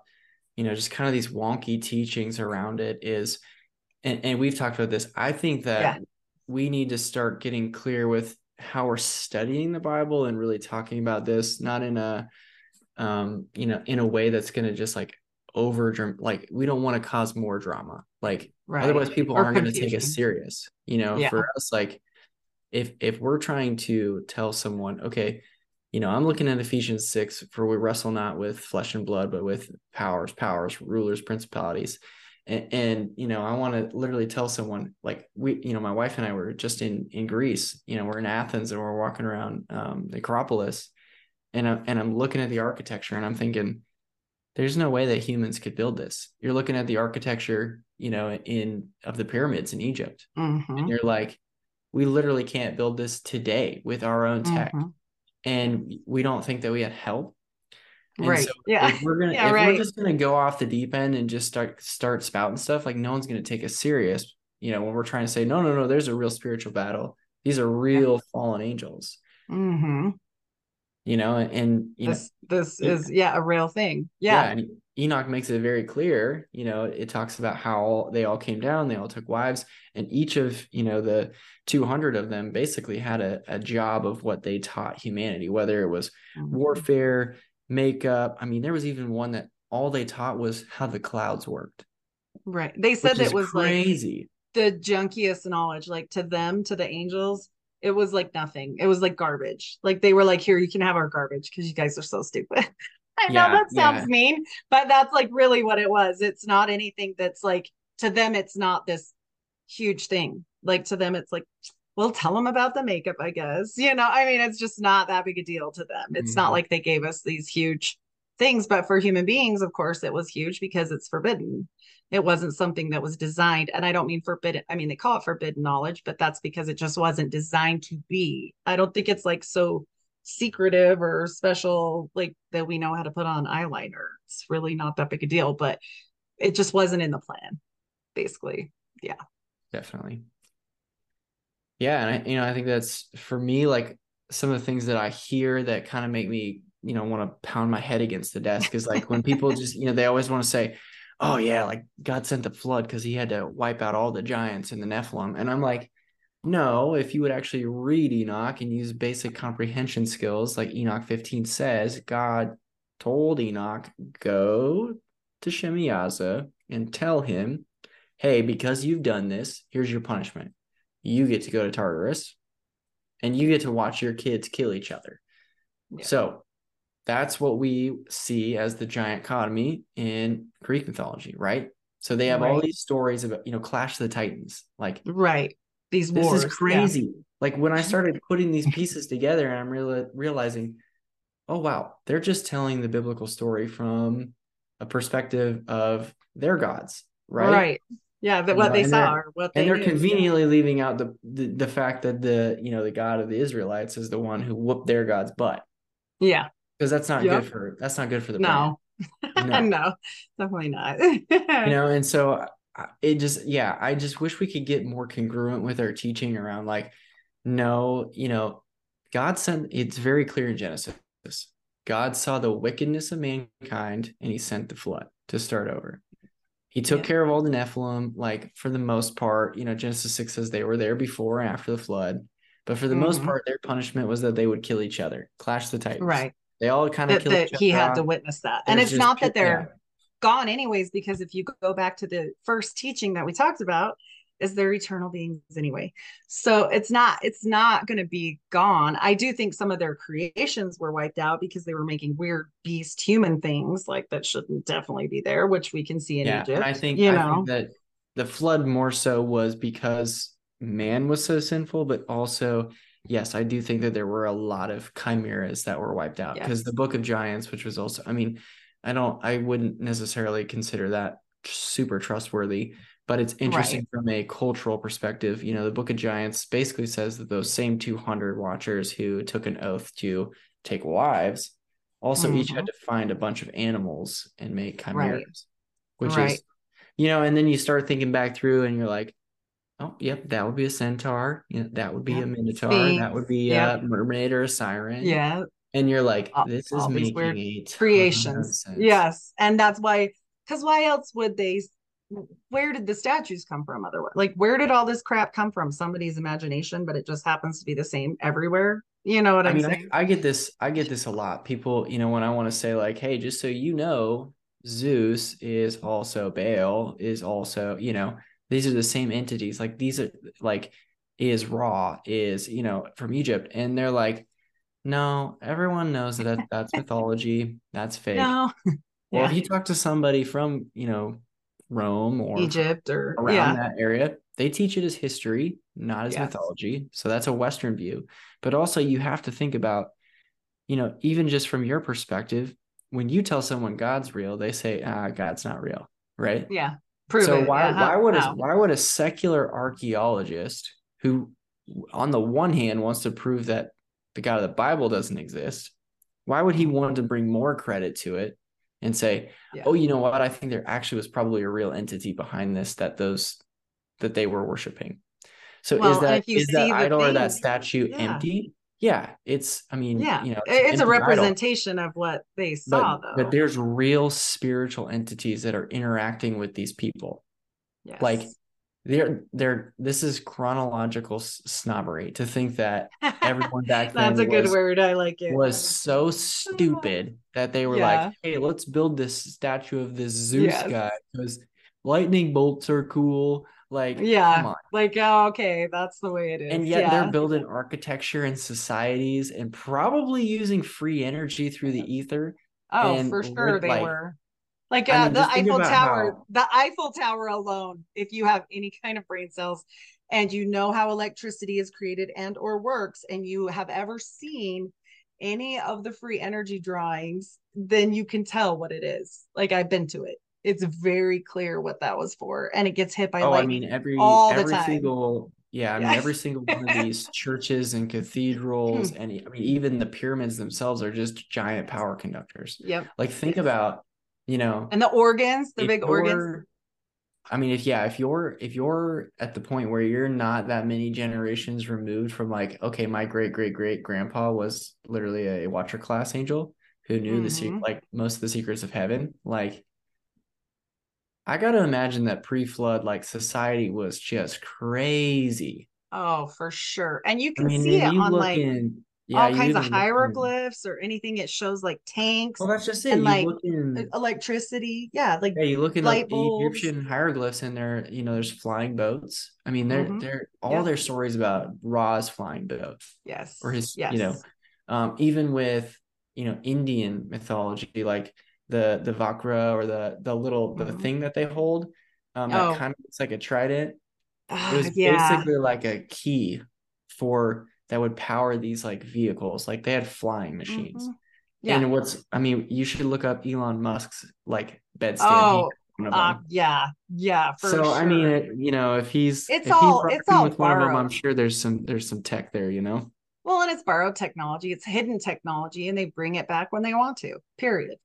you know, just kind of these wonky teachings around it is, and, and we've talked about this. I think that Yeah. we need to start getting clear with how we're studying the Bible and really talking about this, not in a, um, you know, in a way that's going to just like overdraw like, we don't want to cause more drama. Like, Right. otherwise people Or aren't going to take us serious you know Yeah. for us like if if we're trying to tell someone okay you know i'm looking at ephesians 6 for we wrestle not with flesh and blood but with powers powers rulers principalities and, and you know i want to literally tell someone like we you know my wife and i were just in in greece you know we're in athens and we're walking around um, the acropolis and, I'm, and i'm looking at the architecture and i'm thinking there's no way that humans could build this you're looking at the architecture you know in of the pyramids in egypt Mhm. and you're like we literally can't build this today with our own tech Mhm. and we don't think that we had help and Right. so Yeah. if we're gonna Yeah, if right. we're just gonna go off the deep end and just start start spouting stuff like no one's gonna take us serious you know when we're trying to say no no no there's a real spiritual battle these are real fallen angels Mhm. you know and, you know This this Yeah. is yeah a real thing. yeah. Yeah. and enoch makes it very clear you know it talks about how all, they all came down they all took wives and each of you know the 200 of them basically had a, a job of what they taught humanity whether it was Mhm. warfare makeup i mean there was even one that all they taught was how the clouds worked Right. They said it was like crazy the junkiest knowledge. Like to them, to the angels, it was like nothing. It was like garbage. Like they were like, "Here, you can have our garbage because you guys are so stupid." I know Yeah, that sounds yeah. mean, but that's like really what it was. It's not anything that's like to them. It's not this huge thing. Like to them, it's like, well, tell them about the makeup, I guess. You know, I mean, it's just not that big a deal to them. It's not Mhm. like they gave us these huge things, but for human beings, of course, it was huge because it's forbidden. It wasn't something that was designed, and I don't mean forbidden. I mean, they call it forbidden knowledge, but that's because it just wasn't designed to be. I don't think it's like so secretive or special, like that we know how to put on eyeliner. It's really not that big a deal, but it just wasn't in the plan, basically. Yeah. Definitely yeah and i you know i think that's for me like some of the things that i hear that kind of make me you know want to pound my head against the desk is like when people just you know they always want to say oh yeah like god sent the flood because he had to wipe out all the giants and the nephilim. And i'm like no if you would actually read enoch and use basic comprehension skills like enoch 15 says god told enoch go to shemiyaza and tell him hey because you've done this here's your punishment you get to go to tartarus and you get to watch your kids kill each other Yeah. so that's what we see as the gigantomachy in Greek mythology, right? So they have all these stories about, you know, Clash of the Titans. Like Right. These this wars. is crazy. Like when I started putting these pieces together and I'm really realizing, oh wow, they're just telling the biblical story from a perspective of their gods, right? Right. Yeah. That You what know, they saw or what they And they're knew, conveniently leaving out the, the the fact that the you know the God of the Israelites is the one who whooped their God's butt Yeah. because that's not Yep. good for that's not good for the brand. No. No. no. Definitely not. you know and so it just yeah i just wish we could get more congruent with our teaching around like no you know god sent it's very clear in genesis God saw the wickedness of mankind and he sent the flood to start over. He took Yeah. care of all the Nephilim, like for the most part. You know, Genesis 6 says they were there before and after the flood. But for the most Mhm. part, their punishment was that they would kill each other, clash the titans. Right. They all kind of That, killed that each he had to witness that. And it's not that they're gone anyways, because if you go back to the first teaching that we talked about, is they're eternal beings anyway. So it's not it's not going to be gone. I do think some of their creations were wiped out because they were making weird beast human things like that shouldn't definitely be there, which we can see in yeah, Egypt. I think you I know, think that the flood more so was because man was so sinful, but also yes, I do think that there were a lot of chimeras that were wiped out because Yes. the Book of Giants, which was also, I mean, I don't, I wouldn't necessarily consider that super trustworthy, but it's interesting from a cultural perspective. You know, the Book of Giants basically says that those same 200 watchers who took an oath to take wives also each had to find a bunch of animals and make Mm-hmm. Right. chimeras, which Right. is, you know, and then you start thinking back through and you're like, oh, yep, that would be a centaur. You know, that would be a minotaur. Sphinx. That would be a mermaid or a siren. yeah, And you're like, All- this is all making weird a ton of creations. Yes, and that's why because why else would they where did the statues come from otherwise? Like where did all this crap come from? Somebody's imagination, but it just happens to be the same everywhere. You know what I I'm mean, I, saying? I get this. I get this a lot. People, you know, when I want to say like, "Hey, just so you know, Zeus is also Baal is also, you know, these are the same entities. Like these are like is Ra is you know from Egypt, and they're like, no, everyone knows that, that that's mythology. That's fake. no. Well, if you talk to somebody from you know Rome or Egypt or around yeah. that area. They teach it as history, not as Yes. mythology. So that's a Western view. But also, you have to think about, you know, even just from your perspective, when you tell someone God's real, they say, ah, God's not real. Right. Yeah. Prove so it. why Yeah, why how- would a, how? why would a secular archaeologist who on the one hand wants to prove that the God of the Bible doesn't exist, why would he want to bring more credit to it and say, Yeah. oh, you know what? I think there actually was probably a real entity behind this that those that they were worshiping. So Well, is that is that the idol or that statue yeah. empty? Yeah, it's. I mean, yeah. you know, it's a an empty idol, representation of what they saw but though. but there's real spiritual entities that are interacting with these people. yes. Like they're they're. This is chronological snobbery to think that everyone back then That's a good was- word. I like it. was so stupid that they were Yeah. like, "Hey, let's build this statue of this Zeus Yes. guy because lightning bolts are cool." Like, yeah. Like, oh, okay, that's the way it is. And yet yeah. they're building architecture and societies and probably using free energy through the ether. Oh, and for sure they like- were. Like uh, the Eiffel Tower, how- the Eiffel Tower alone, if you have any kind of brain cells and you know how electricity is created and or works and you have ever seen any of the free energy drawings, then you can tell what it is. Like I've been to it. It's very clear what that was for. And it gets hit by oh, I mean, every all the every time. single yeah, I mean, every single one of these churches and cathedrals, and I mean, even the pyramids themselves are just giant power conductors. Yep. Like, think about, you know, And the organs, the big organs. I mean, if yeah, if you're if you're at the point where you're not that many generations removed from like, okay, my great great great grandpa was literally a watcher class angel who knew the se- Mhm. like most of the secrets of heaven. Like, I got to imagine that pre-flood like society was just crazy. Oh, for sure. And you I can mean, see it on like in yeah, all kinds of even look in- hieroglyphs or anything it shows like tanks Well, that's just it. and, You like, in electricity yeah like Yeah, you look the bulbs. Egyptian hieroglyphs and there, you know, there's flying boats. I mean, they're Mhm. they're all Yeah. their stories about Ra's flying boats yes or his, yes you know, um, even with you know Indian mythology, like the the Vajra or the the little the Mhm. thing that they hold, um, that Oh. kind of looks like a trident. It was yeah basically like a key for that would power these like vehicles. Like they had flying machines. Mhm. yeah And what's I mean, you should look up Elon Musk's like bedstand. oh He one of uh, yeah yeah for so I mean, it, you know, if he's It's if all- he's it's all with one of them, I'm sure there's some there's some tech there, you know. well and it's borrowed technology it's hidden technology and they bring it back when they want to period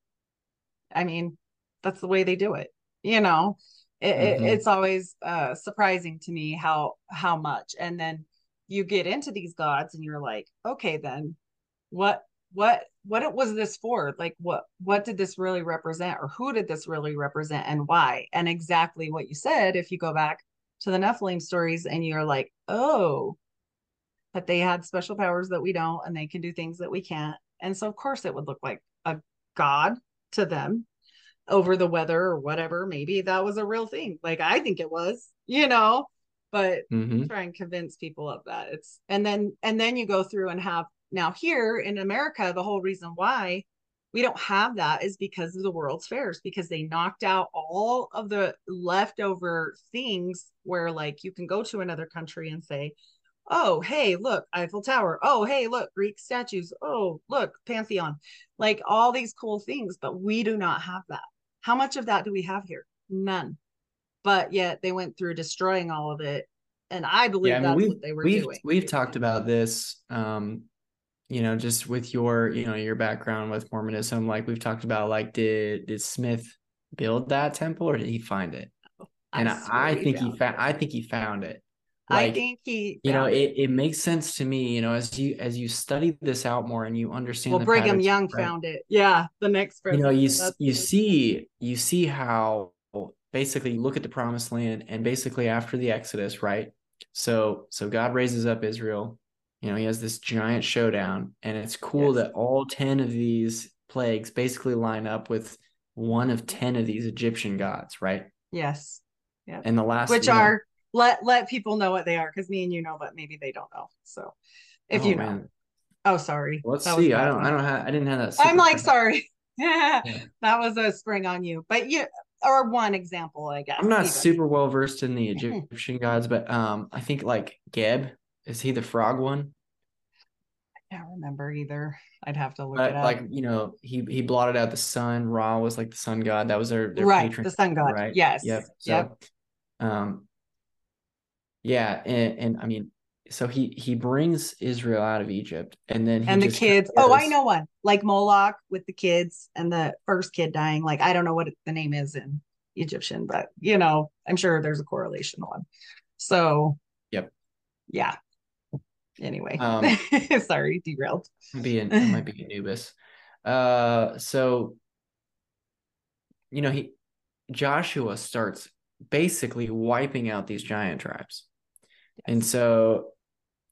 i mean that's the way they do it you know it, it- Mhm. it's always uh surprising to me how how much and then you get into these gods and you're like okay then what what what it was this for? Like what what did this really represent or who did this really represent and why? And exactly what you said if you go back to the nephilim stories and you're like oh but they had special powers that we don't and they can do things that we can't. And so of course it would look like a god to them over the weather or whatever. Maybe that was a real thing. Like i think it was you know but Mhm. try and convince people of that. It's and then and then you go through and have now here in america the whole reason why we don't have that is because of the world's fairs because they knocked out all of the leftover things where like you can go to another country and say oh hey look eiffel tower. Oh hey look greek statues. Oh look pantheon. Like all these cool things but we do not have that. How much of that do we have here? None but yet they went through destroying all of it and i believe yeah, I mean, that's what they were we've doing we've talked about this. Um, you know, just with your you know your background with Mormonism, like we've talked about, like did did Smith build that temple or did he find it? And I, I think he found found. it. I think he found it. i think he you know found it, it makes sense to me you know as you as you study this out more and you understand well brigham patterns, young right? found it yeah the next you know you That's you see you see how basically you look at the promised land and basically after the exodus right? So so god raises up israel. You know he has this giant showdown and it's cool Yes. that all 10 of these plagues basically line up with one of 10 of these egyptian gods right? Yes. Yeah. and the last which you know- are let let people know what they are because me and you know but maybe they don't know. So if oh, you know. Oh sorry. Let's That see. i don't one. i don't have i didn't have that i'm like sorry. Yeah. that was a spring on you. But you or one example i guess I'm not super well versed in the Egyptian gods, but um, I think like Geb is he the frog one? i can't remember either i'd have to look But it up like you know, he he blotted out the sun. Ra was like the sun god. That was their their right patron, the sun god right? yes Yep. So, yep um, yeah, and, and I mean, so he he brings Israel out of Egypt, and then he and the just kinda kids oh i know one like moloch with the kids and the first kid dying. Like i don't know what the name is in egyptian but you know i'm sure there's a correlation one. So Yep. yeah. Anyway Um, sorry derailed. Be an it might be Anubis. Uh, so you know he Joshua starts basically wiping out these giant tribes, and so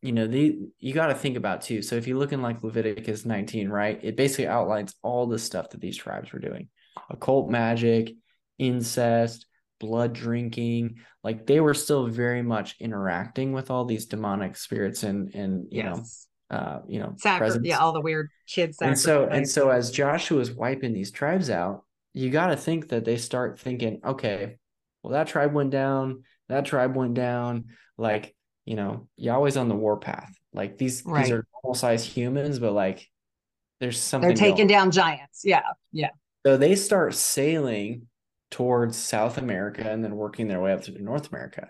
you know the you got to think about too. So if you look in like Leviticus 19, right, it basically outlines all the stuff that these tribes were doing: occult magic, incest, blood drinking. Like they were still very much interacting with all these demonic spirits and and you know uh you know Sacri- yeah all the weird kids and so and so as joshua is wiping these tribes out you got to think that they start thinking okay well that tribe went down that tribe went down like you know yahweh's on the warpath like these Right. these are normal sized humans but like there's something they're taking going. down giants yeah yeah so they start sailing towards south america and then working their way up through north america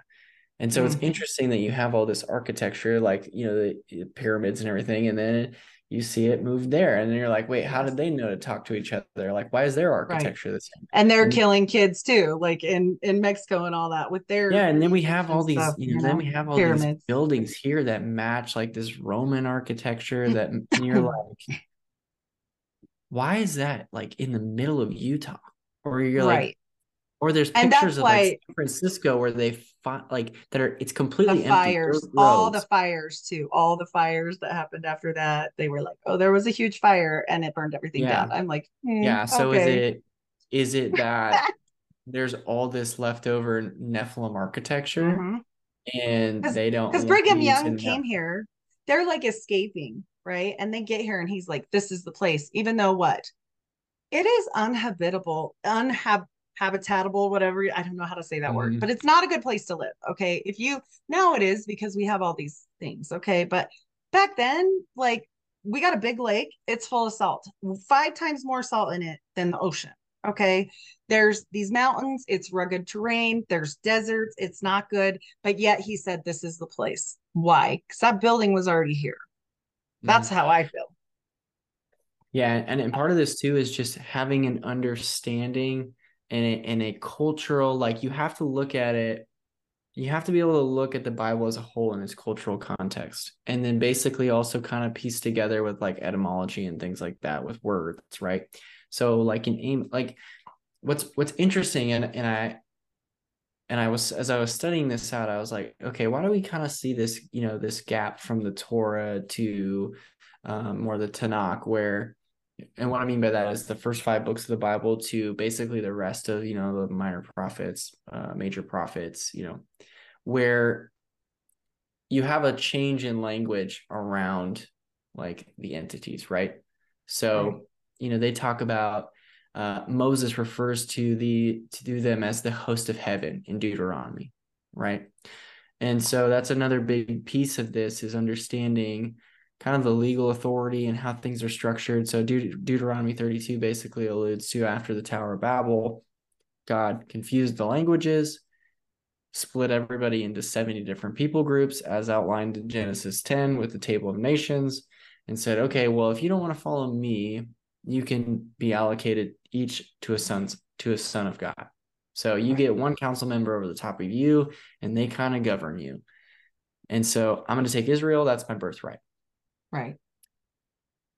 and so it's Mhm. interesting that you have all this architecture like you know the pyramids and everything and then you see it move there. And then you're like wait how did they know to talk to each other? Like why is their architecture the same? And they're And- killing kids too like in in mexico and all that with their yeah and then we have all these stuff, you know, you then we have all these buildings here that match like this roman architecture that you're like why is that like in the middle of utah? Or you're like or there's pictures of why- like San Francisco where they find like that are it's completely the fires all the fires too all the fires that happened after that they were like oh there was a huge fire and it burned everything Yeah. down i'm like hmm, yeah so okay. is it is it that there's all this leftover nephilim architecture Mhm. and they don't because Brigham Young came here, they're like escaping, right? And they get here and he's like, this is the place, even though what? It is unhabitable, unhabitatable, whatever. I don't know how to say that word, Mhm. but it's not a good place to live. Okay. If you now it is because we have all these things. Okay. But back then, like we got a big lake, it's full of salt, five times more salt in it than the ocean. Okay. There's these mountains, it's rugged terrain, there's deserts, it's not good. But yet he said, This is the place. Why? Because that building was already here. That's Mhm. how I feel. yeah and, and part of this too is just having an understanding and a, and a cultural like you have to look at it you have to be able to look at the Bible as a whole in its cultural context, and then basically also kind of piece together with like etymology and things like that with words, right? So like in aim, like what's what's interesting, and and I and I was as I was studying this out, I was like, okay, why do we kind of see this, you know, this gap from the Torah to um, more the Tanakh, where and what I mean by that is the first five books of the Bible to basically the rest of you know the minor prophets, uh, major prophets, you know, where you have a change in language around like the entities, right? So right. you know they talk about uh, Moses refers to the to do them as the host of heaven in Deuteronomy, right? And so that's another big piece of this is understanding kind of the legal authority and how things are structured. So Deut- Deuteronomy 32 basically alludes to after the Tower of Babel, God confused the languages, split everybody into 70 different people groups as outlined in Genesis 10 with the table of nations and said, okay, well, if you don't want to follow me, you can be allocated each to a son's to a son of God. So you get one council member over the top of you and they kind of govern you. And so I'm going to take Israel, that's my birthright. Right.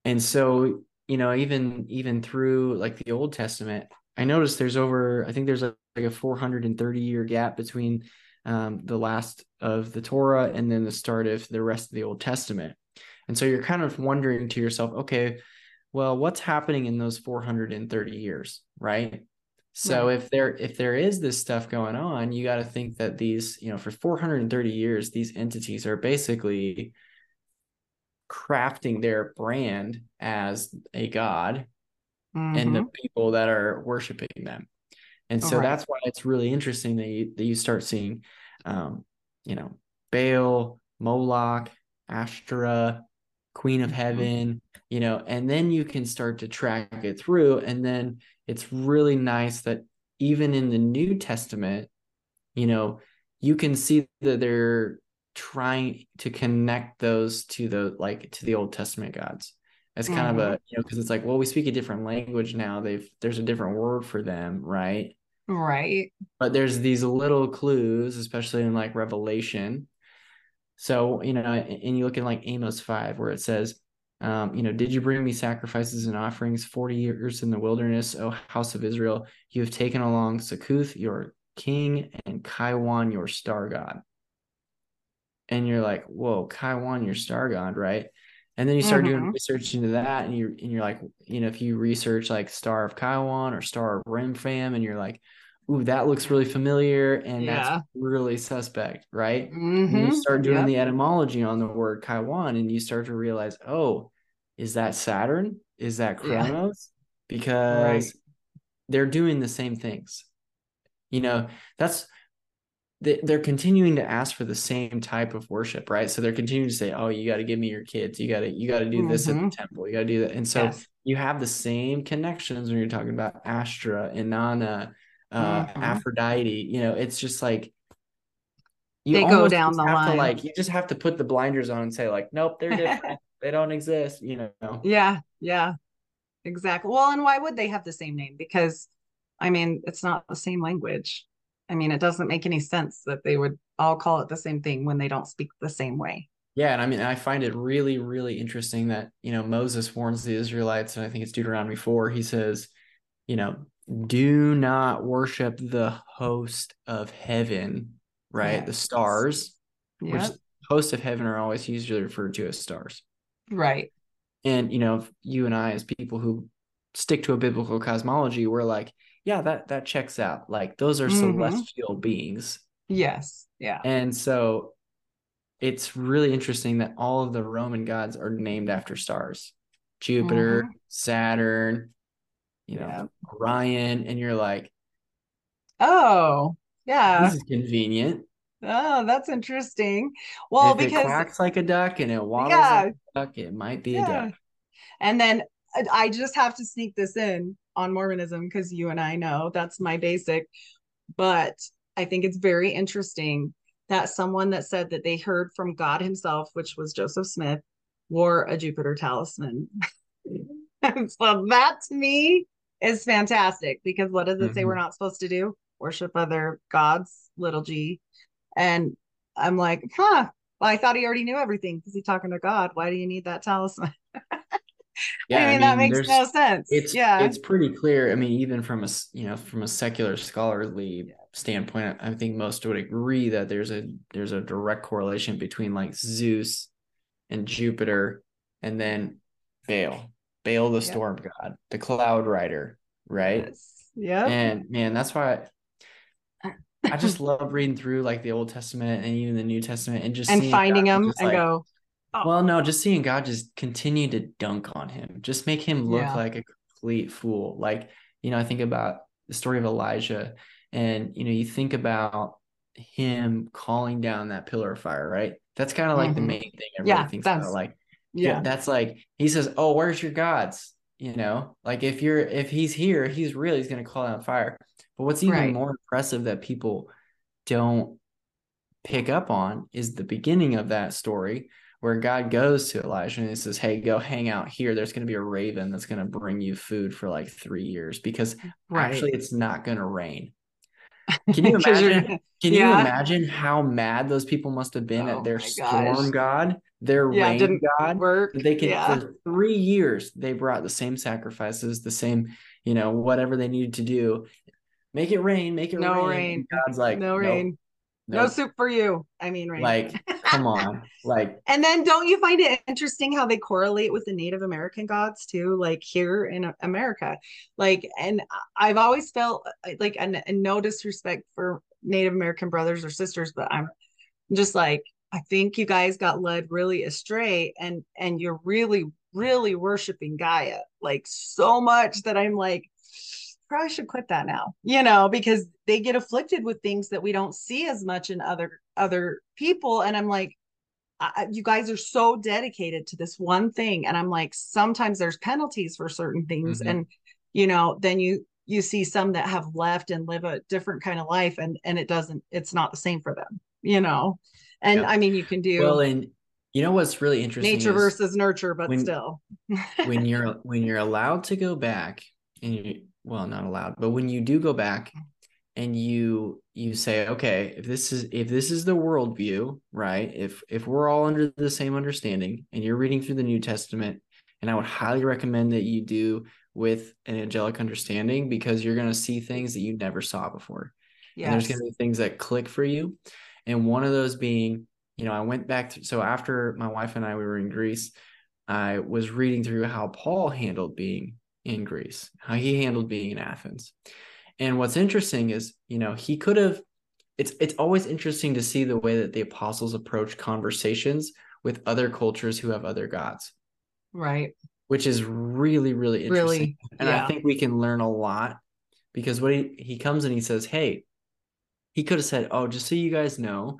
And so, you know, even even through like the Old Testament, I noticed there's over I think there's like a 430 year gap between um, the last of the Torah and then the start of the rest of the Old Testament. And so you're kind of wondering to yourself, okay, well, what's happening in those 430 years, right? So right. if there if there is this stuff going on, you got to think that these, you know, for 430 years, these entities are basically crafting their brand as a god mm-hmm. and the mm-hmm. people that are worshiping them. And so right. that's why it's really interesting that you that you start seeing um, you know, Baal, Moloch, Ashtoreth, Queen of mm-hmm. Heaven, you know, and then you can start to track it through. And then it's really nice that even in the New Testament, you know, you can see that they're trying to connect those to the like to the Old Testament gods. As kind mm-hmm. of a mm-hmm. you know because it's like well we speak a different language now. They've there's a different word for them right? Right. But there's these little clues especially in like revelation. So you know and you look at like amos 5 where it says um, you know did you bring me sacrifices and offerings 40 years in the wilderness o house of israel? You have taken along Succoth, your king and Kaiwan your star god and you're like, whoa, Kaiwan, you're star god, right? And then you start mm-hmm. doing research into that, and you're and you're like, you know, if you research like Star of Kaiwan or Star of Remphan, and you're like, ooh, that looks really familiar, and yeah. that's really suspect, right? Mm-hmm. you start doing yep. the etymology on the word Kaiwan, and you start to realize, oh, is that Saturn? Is that Kronos? Yeah. Because right. they're doing the same things. You know, that's they're continuing to ask for the same type of worship right? So they're continuing to say oh you got to give me your kids. You got to you got to do mm-hmm. this at the mm-hmm. temple. You got to do that. And so yes. you have the same connections when you're talking about astra inanna uh, mm-hmm. aphrodite. You know it's just like you they go down the line. like you just have to put the blinders on and say like nope they're different. They don't exist you know? Yeah yeah. Exactly well and why would they have the same name? Because i mean it's not the same language I mean, it doesn't make any sense that they would all call it the same thing when they don't speak the same way. Yeah, and I mean, I find it really, really interesting that you know Moses warns the Israelites, and I think it's Deuteronomy four. He says, you know, do not worship the host of heaven, right? Yes. The stars, yep. which hosts of heaven are always usually referred to as stars, right? And you know, you and I, as people who stick to a biblical cosmology, we're like, yeah, that that checks out. Like those are mm-hmm. celestial beings. Yes. Yeah. And so it's really interesting that all of the Roman gods are named after stars. Jupiter, mm-hmm. Saturn, you know, yeah. Orion, and you're like, oh, yeah, this is convenient. Oh, that's interesting. Well, if because it quacks like a duck and it waddles yeah, like a duck, it might be yeah. a duck. And then I just have to sneak this in on Mormonism because you and I know that's my basic. But I think it's very interesting that someone that said that they heard from God himself, which was Joseph Smith, wore a Jupiter talisman. so that to me is fantastic because what does it mm-hmm. say we're not supposed to do? Worship other gods, little g. And I'm like, huh, well, I thought he already knew everything because he's talking to God. Why do you need that talisman? Yeah, I mean, I mean, that makes no sense. it's yeah. it's pretty clear. I mean, even from a you know from a secular scholarly standpoint, I think most would agree that there's a there's a direct correlation between like Zeus and Jupiter, and then Baal, Baal the Yeah. storm god, the cloud rider, right? Yes. Yep. And man, that's why I, I just love reading through like the Old Testament and even the New Testament and just and finding just, and like, go, oh, well, no, just seeing God just continue to dunk on him, just make him look Yeah. like a complete fool. Like, you know, I think about the story of Elijah, and you know, you think about him calling down that pillar of fire, right? That's kind of like the Mhm. main thing everybody Yeah, thinks that's- about. Like, yeah, that's like he says, "Oh, where's your gods?" You know, like if you're if he's here, he's really he's going to call out fire. But what's even Right. more impressive that people don't pick up on is the beginning of that story where God goes to Elijah and he says, Hey, go hang out here. There's going to be a raven that's going to bring you food for like three years because Right. actually it's not going to rain. Can you're- imagine? Can you imagine how mad those people must have been Oh at their storm gosh. god, their Yeah, rain didn't god? work. They can yeah. for three years they brought the same sacrifices, the same, you know, whatever they needed to do. Make it rain, make it No rain. rain. God's like, no "Nope, rain. No nope." soup for you. I mean, rain. Like, come on. Like, And then don't you find it interesting how they correlate with the Native American gods too? Like here in America, like, and I've always felt uh, like, and, and no disrespect for Native American brothers or sisters, but I'm just like, I think you guys got led really astray and, and you're really, really worshiping Gaia like so much that I'm like, probably should quit that now, you know, because they get afflicted with things that we don't see as much in other, other people. And I'm like, you guys are so dedicated to this one thing and i'm like sometimes there's penalties for certain things Mhm. and you know then you you see some that have left and live a different kind of life and and it doesn't it's not the same for them you know and Yeah. i mean you can do well, and you know what's really interesting nature versus nurture but when- still when you're when you're allowed to go back and you well not allowed but when you do go back and you you say okay if this is if this is the worldview right? If if we're all under the same understanding and you're reading through the new testament and i would highly recommend that you do with an angelic understanding because you're going to see things that you never saw before. And there's going to be things that click for you. And one of those being you know i went back to, so after my wife and i we were in greece i was reading through how paul handled being in greece how he handled being in athens. And what's interesting is you know he could have it's it's always interesting to see the way that the apostles approach conversations with other cultures who have other gods. Right. Which is really really interesting. Really and yeah. I think we can learn a lot because what he, he comes and he says, Hey, he could have said, Oh, just so you guys know,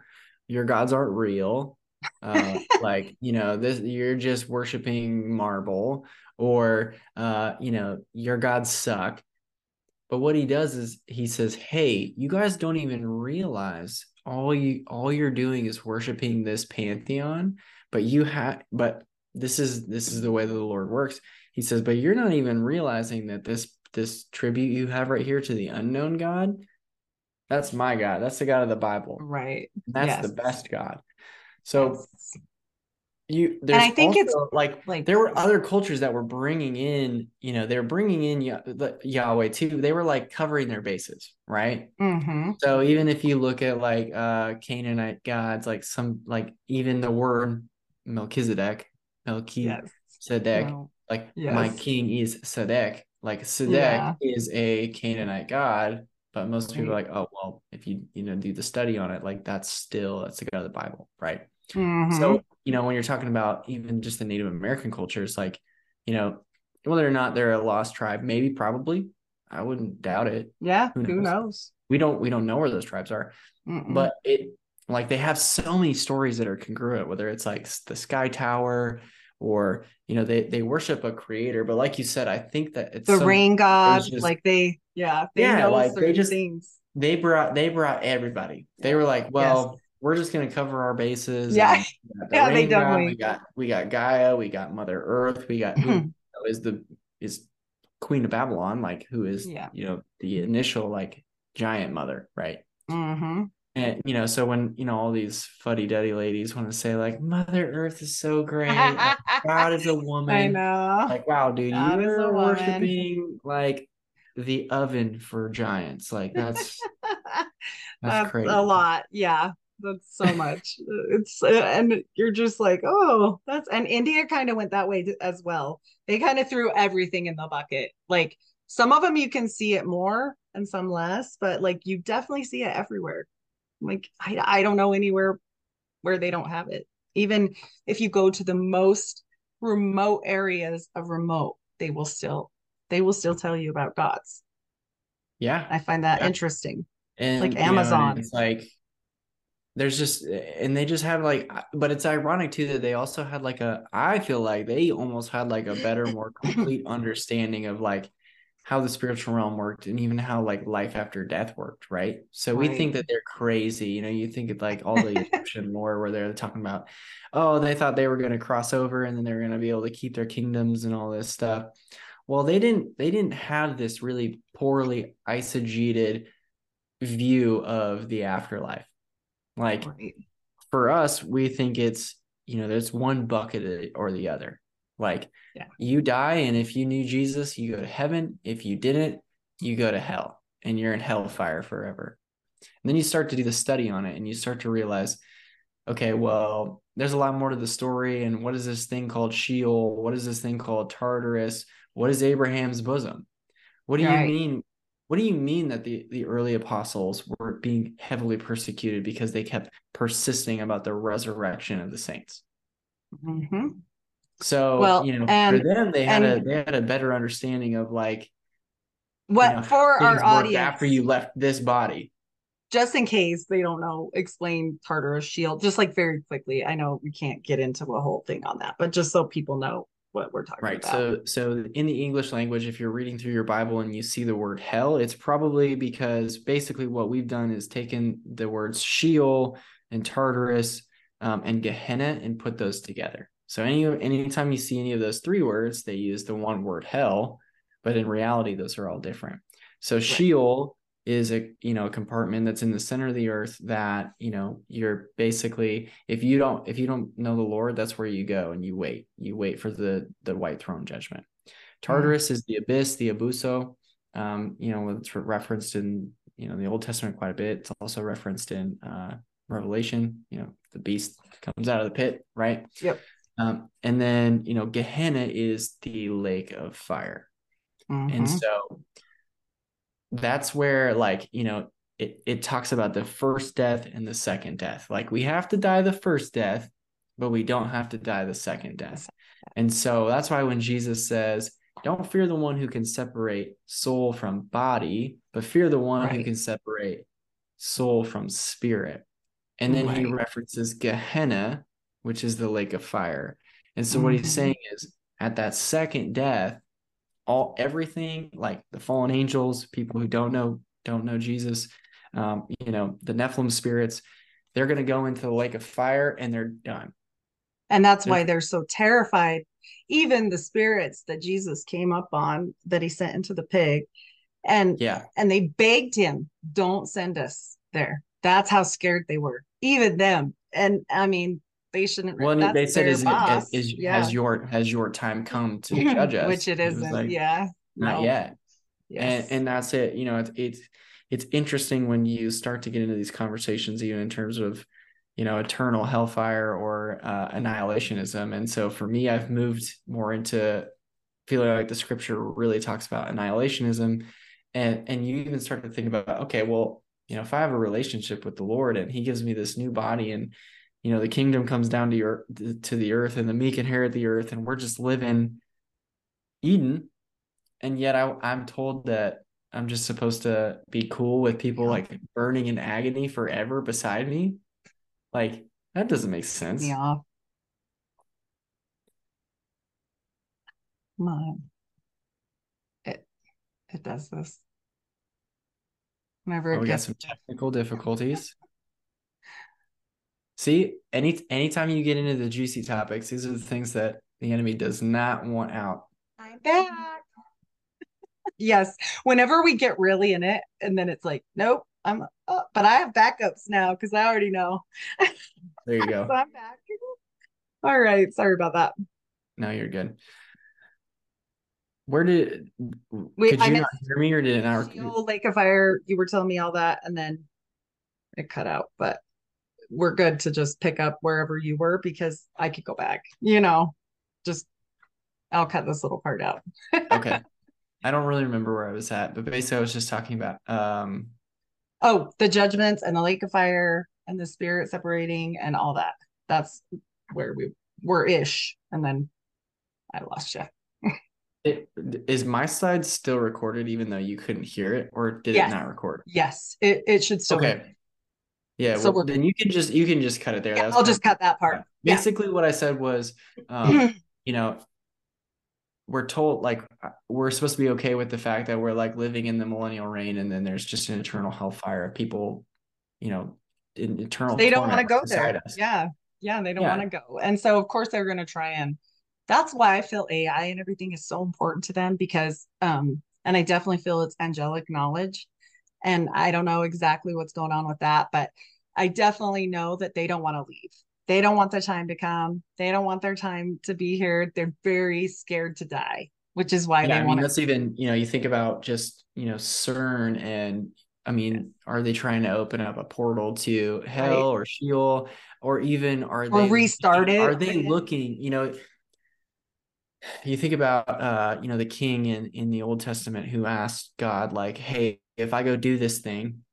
your gods aren't real. Uh, like, you know, this you're just worshiping marble, or uh, you know, your gods suck. But what he does is he says, Hey, you guys don't even realize all you all you're doing is worshiping this pantheon, but you have but this is this is the way that the Lord works. He says, but you're not even realizing that this this tribute you have right here to the unknown God, that's my God. That's the God of the Bible. right That's the best God. So Yes. You there's I think it's, like like- there were other cultures that were bringing in, you know, they were bringing in Yahweh too. They were like covering their bases, right? hmm So even if you look at like uh Canaanite gods, like some like even the word Melchizedek, Melchizedek, yes No. like my king is Sedek. Like Sedek Yeah. is a Canaanite god, but most people are like, oh well, if you you know do the study on it, like that's still that's the god of the Bible, right? Mhm. So you know when you're talking about even just the Native American cultures, like you know whether or not they're a lost tribe, maybe probably, I wouldn't doubt it. yeah who who knows? knows We don't we don't know where those tribes are, Mm-mm. but it like they have so many stories that are congruent whether it's like the sky tower or you know they they worship a creator but like you said i think that it's the so- rain god just- like they yeah they Yeah, know like, they just- things they brought they brought everybody they were like well we're just going to cover our bases Yeah. the Yeah, they definitely- we got we got gaia we got mother earth we got who is the is queen of babylon like who is Yeah. you know the initial like giant mother right hmm And you know, so when you know all these fuddy duddy ladies want to say like Mother Earth is so great, like, God is a woman. I know. Like, wow, dude, God you're worshiping like the oven for giants. Like that's that's That's crazy. a lot. Yeah. That's so much. it's uh, and you're just like, oh, that's and India kind of went that way as well. They kind of threw everything in the bucket. Like some of them you can see it more and some less, but like you definitely see it everywhere. Like I I don't know anywhere where they don't have it. Even if you go to the most remote areas of remote, they will still they will still tell you about gods. Yeah. I find that Yeah. interesting. and like you know, Amazon. it's like there's just and they just have like but it's ironic too that they also had like a i feel like they almost had like a better more complete understanding of like how the spiritual realm worked and even how like life after death worked right? So we think that they're crazy you know you think of like all the egyptian lore where they're talking about oh they thought they were going to cross over and then they're going to be able to keep their kingdoms and all this stuff. Well they didn't they didn't have this really poorly eisegeted view of the afterlife like Right. for us we think it's you know there's one bucket or the other like Yeah. you die and if you knew jesus you go to heaven if you didn't you go to hell and you're in hellfire forever and then you start to do the study on it and you start to realize okay well there's a lot more to the story and what is this thing called sheol what is this thing called tartarus what is abraham's bosom what do Right. you mean what do you mean that the, the early apostles were being heavily persecuted because they kept persisting about the resurrection of the saints? hmm So Well, you know, and- for them, they had a they had a better understanding of like you What know, for our audience, after you left this body. just in case they don't know, explain Tartarus Sheol just like very quickly. I know we can't get into a whole thing on that, but just so people know what we're talking Right. about. So so in the English language, if you're reading through your Bible and you see the word hell, it's probably because basically what we've done is taken the words Sheol and Tartarus um, and Gehenna and put those together. So any anytime you see any of those three words, they use the one word hell, but in reality, those are all different. So Sheol is a you know a compartment that's in the center of the earth that you know you're basically if you don't if you don't know the lord that's where you go and you wait. You wait for the the white throne judgment. Tartarus is the abyss the abuso. Um you know it's referenced in you know the old testament quite a bit. It's also referenced in uh revelation you know the beast comes out of the pit right? Yep. um and then you know gehenna is the lake of fire. And Mhm. so that's where like you know it, it talks about the first death and the second death. Like we have to die the first death but we don't have to die the second death. And so that's why when jesus says don't fear the one who can separate soul from body but fear the one who can separate soul from spirit. And then he references gehenna which is the lake of fire. And so what he's Mhm. saying is at that second death all everything like the fallen angels people who don't know don't know jesus um, you know the nephilim spirits they're going to go into the lake of fire and they're done and that's why they're so terrified. Even the spirits that Jesus came up on that he sent into the pig, and yeah and they begged him, "Don't send us there." That's how scared they were, even them. And I mean, they shouldn't. well they said is, it, boss. is yeah. has your has your time come to judge us which it isn't. like, yeah, not No. yet Yes. and and that's it you know it's it's it's interesting when you start to get into these conversations even in terms of you know eternal hellfire or uh, annihilationism and so for me i've moved more into feeling like the scripture really talks about annihilationism and and you even start to think about okay well you know if i have a relationship with the lord and he gives me this new body and you know the kingdom comes down to your to the earth and the meek inherit the earth and we're just living eden and yet I, i'm told that i'm just supposed to be cool with people Yeah. like burning in agony forever beside me like that doesn't make sense off. Come on. It it does this. Whenever Oh, it we got some technical difficulties. See, any anytime you get into the juicy topics, these are the things that the enemy does not want out. I'm back. yes. Whenever we get really in it, and then it's like, nope, I'm up. but I have backups now because I already know. There you go. so I'm back. All right. Sorry about that. No, you're good. Where did Wait, could I you not hear me or did it not? Lake of Fire. You were telling me all that, and then it cut out. But we're good to just pick up wherever you were because I could go back. You know, just I'll cut this little part out. Okay. I don't really remember where I was at, but basically I was just talking about um Oh, the judgments and the lake of fire and the spirit separating and all that. That's where we were ish. And then I lost you. it, is my slide still recorded even though you couldn't hear it or did Yes. it not record? Yes, it, it should still. Okay. Yeah, So well, then you can just you can just cut it there. Yeah, I'll just cut that part. Yeah. Basically, what I said was, um, you know, we're told like uh, we're supposed to be okay with the fact that we're like living in the millennial reign, and then there's just an eternal hellfire. of People, you know, in eternal. they don't want to go there. us. Yeah. Yeah. They don't Yeah. want to go. And so, of course, they're going to try and that's why I feel AI and everything is so important to them because, um, and I definitely feel it's angelic knowledge. And I don't know exactly what's going on with that, but I definitely know that they don't want to leave. They don't want the time to come. They don't want their time to be here. They're very scared to die, which is why Yeah, they I mean want to. that's even you know you think about just you know CERN and I mean are they trying to open up a portal to hell or Sheol or even are Or they restart it Are they looking you know you think about uh you know the king in in the Old Testament who asked God like hey if I go do this thing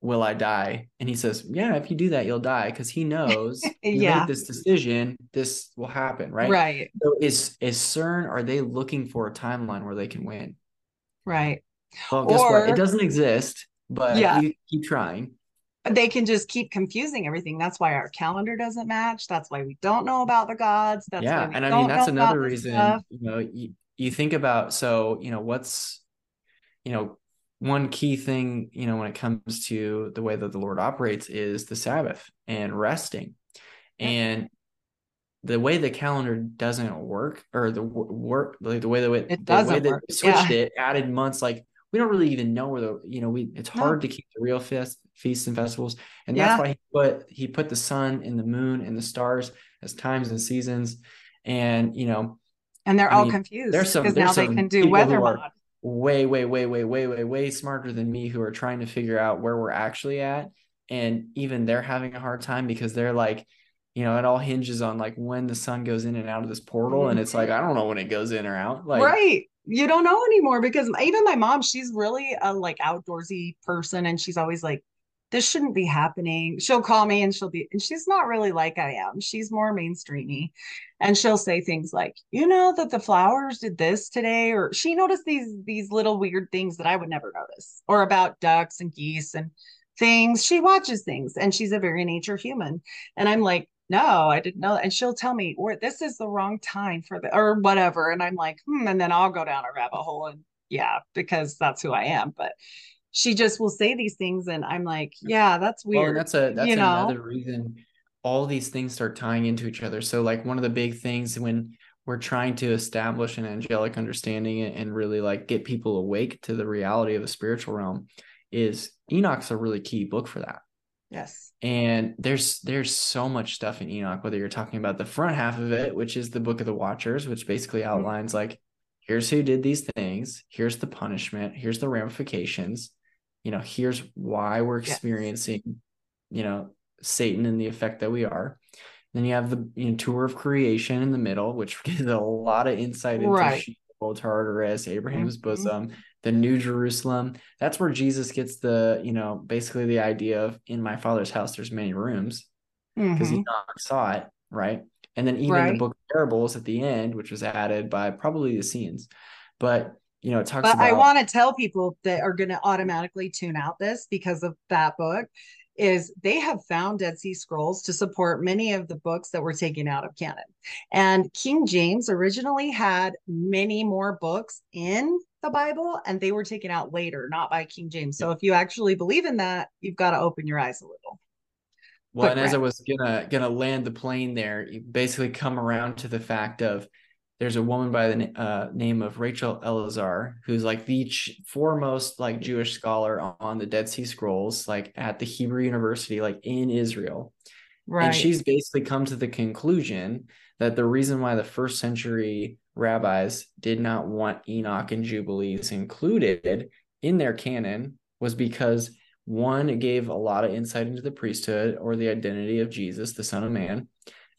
will I die and he says yeah if you do that you'll die because he knows Yeah. make this decision this will happen right Right. so is is CERN are they looking for a timeline where they can win Right. well, guess what? It doesn't exist, but Yeah. you keep trying. they can just keep confusing everything. That's why our calendar doesn't match. That's why we don't know about the gods. That's yeah, why we and I mean that's another reason. You know, you, you think about so you know what's you know one key thing you know when it comes to the way that the Lord operates is the Sabbath and resting, and the way the calendar doesn't work or the work like the way that it, It the way that work, we switched yeah. it added months like we don't really even know where the you know we it's No. hard to keep the real feast feasts and festivals and that's why he put he put the sun and the moon and the stars as times and seasons and you know And they're I all mean, confused because now they can do weather mod. Way way way way way way way smarter than me who are trying to figure out where we're actually at. And even they're having a hard time because they're like you know it all hinges on like when the sun goes in and out of this portal. And it's like i don't know when it goes in or out. Like right. You don't know anymore because even my mom, she's really a like outdoorsy person. And she's always like, this shouldn't be happening. She'll call me and she'll be, and she's not really like I am. She's more mainstreamy. And she'll say things like, you know, that the flowers did this today, or she noticed these these little weird things that I would never notice, or about ducks and geese and things. She watches things and she's a very nature human. And I'm like, no, I didn't know. that. And she'll tell me, or this is the wrong time for the or whatever. And I'm like, hmm, and then I'll go down a rabbit hole and yeah, because that's who I am. But she just will say these things and I'm like, yeah, that's weird. and that's a that's you know? another reason all these things start tying into each other so like one of the big things when we're trying to establish an angelic understanding and really like get people awake to the reality of the spiritual realm is enoch's a really key book for that yes. and there's there's so much stuff in enoch whether you're talking about the front half of it which is the book of the watchers which basically Mm-hmm. outlines like here's who did these things here's the punishment here's the ramifications you know here's why we're Yes. experiencing you know satan and the effect that we are then you have the you know, tour of creation in the middle which gives a lot of insight into Right. Sheol, Tartarus, Abraham's Mhm. bosom, the New Jerusalem. That's where Jesus gets the, you know, basically the idea of in my father's house, there's many rooms because Mhm. Enoch saw it, right? And then even the book of parables at the end, which was added by probably the Essenes, but you know, it talks But about I want to tell people that are going to automatically tune out this because of that book is they have found Dead Sea Scrolls to support many of the books that were taken out of canon. And King James originally had many more books in the Bible and they were taken out later, not by King James. So if you actually believe in that, you've got to open your eyes a little. Well, Quick and as I was gonna gonna land the plane there, you basically come around to the fact of there's a woman by the uh, name of Rachel Elior, who's like the ch- foremost like Jewish scholar on the Dead Sea Scrolls, like at the Hebrew University, like in Israel. Right. And she's basically come to the conclusion that the reason why the first century rabbis did not want Enoch and Jubilees included in their canon was because one, it gave a lot of insight into the priesthood or the identity of Jesus, the Son of Man.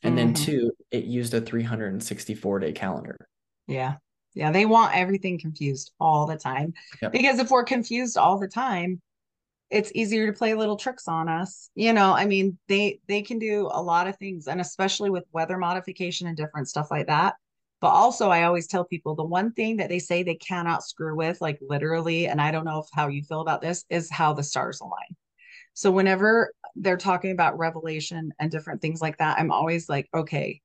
And mm-hmm. then two, it used a 364 day calendar. Yeah. Yeah. They want everything confused all the time. Yep. Because if we're confused all the time, it's easier to play little tricks on us. You know, I mean, they they can do a lot of things, and especially with weather modification and different stuff like that. But also, I always tell people the one thing that they say they cannot screw with, like literally, and I don't know if how you feel about this, is how the stars align. So whenever they're talking about revelation and different things like that, I'm always like, okay,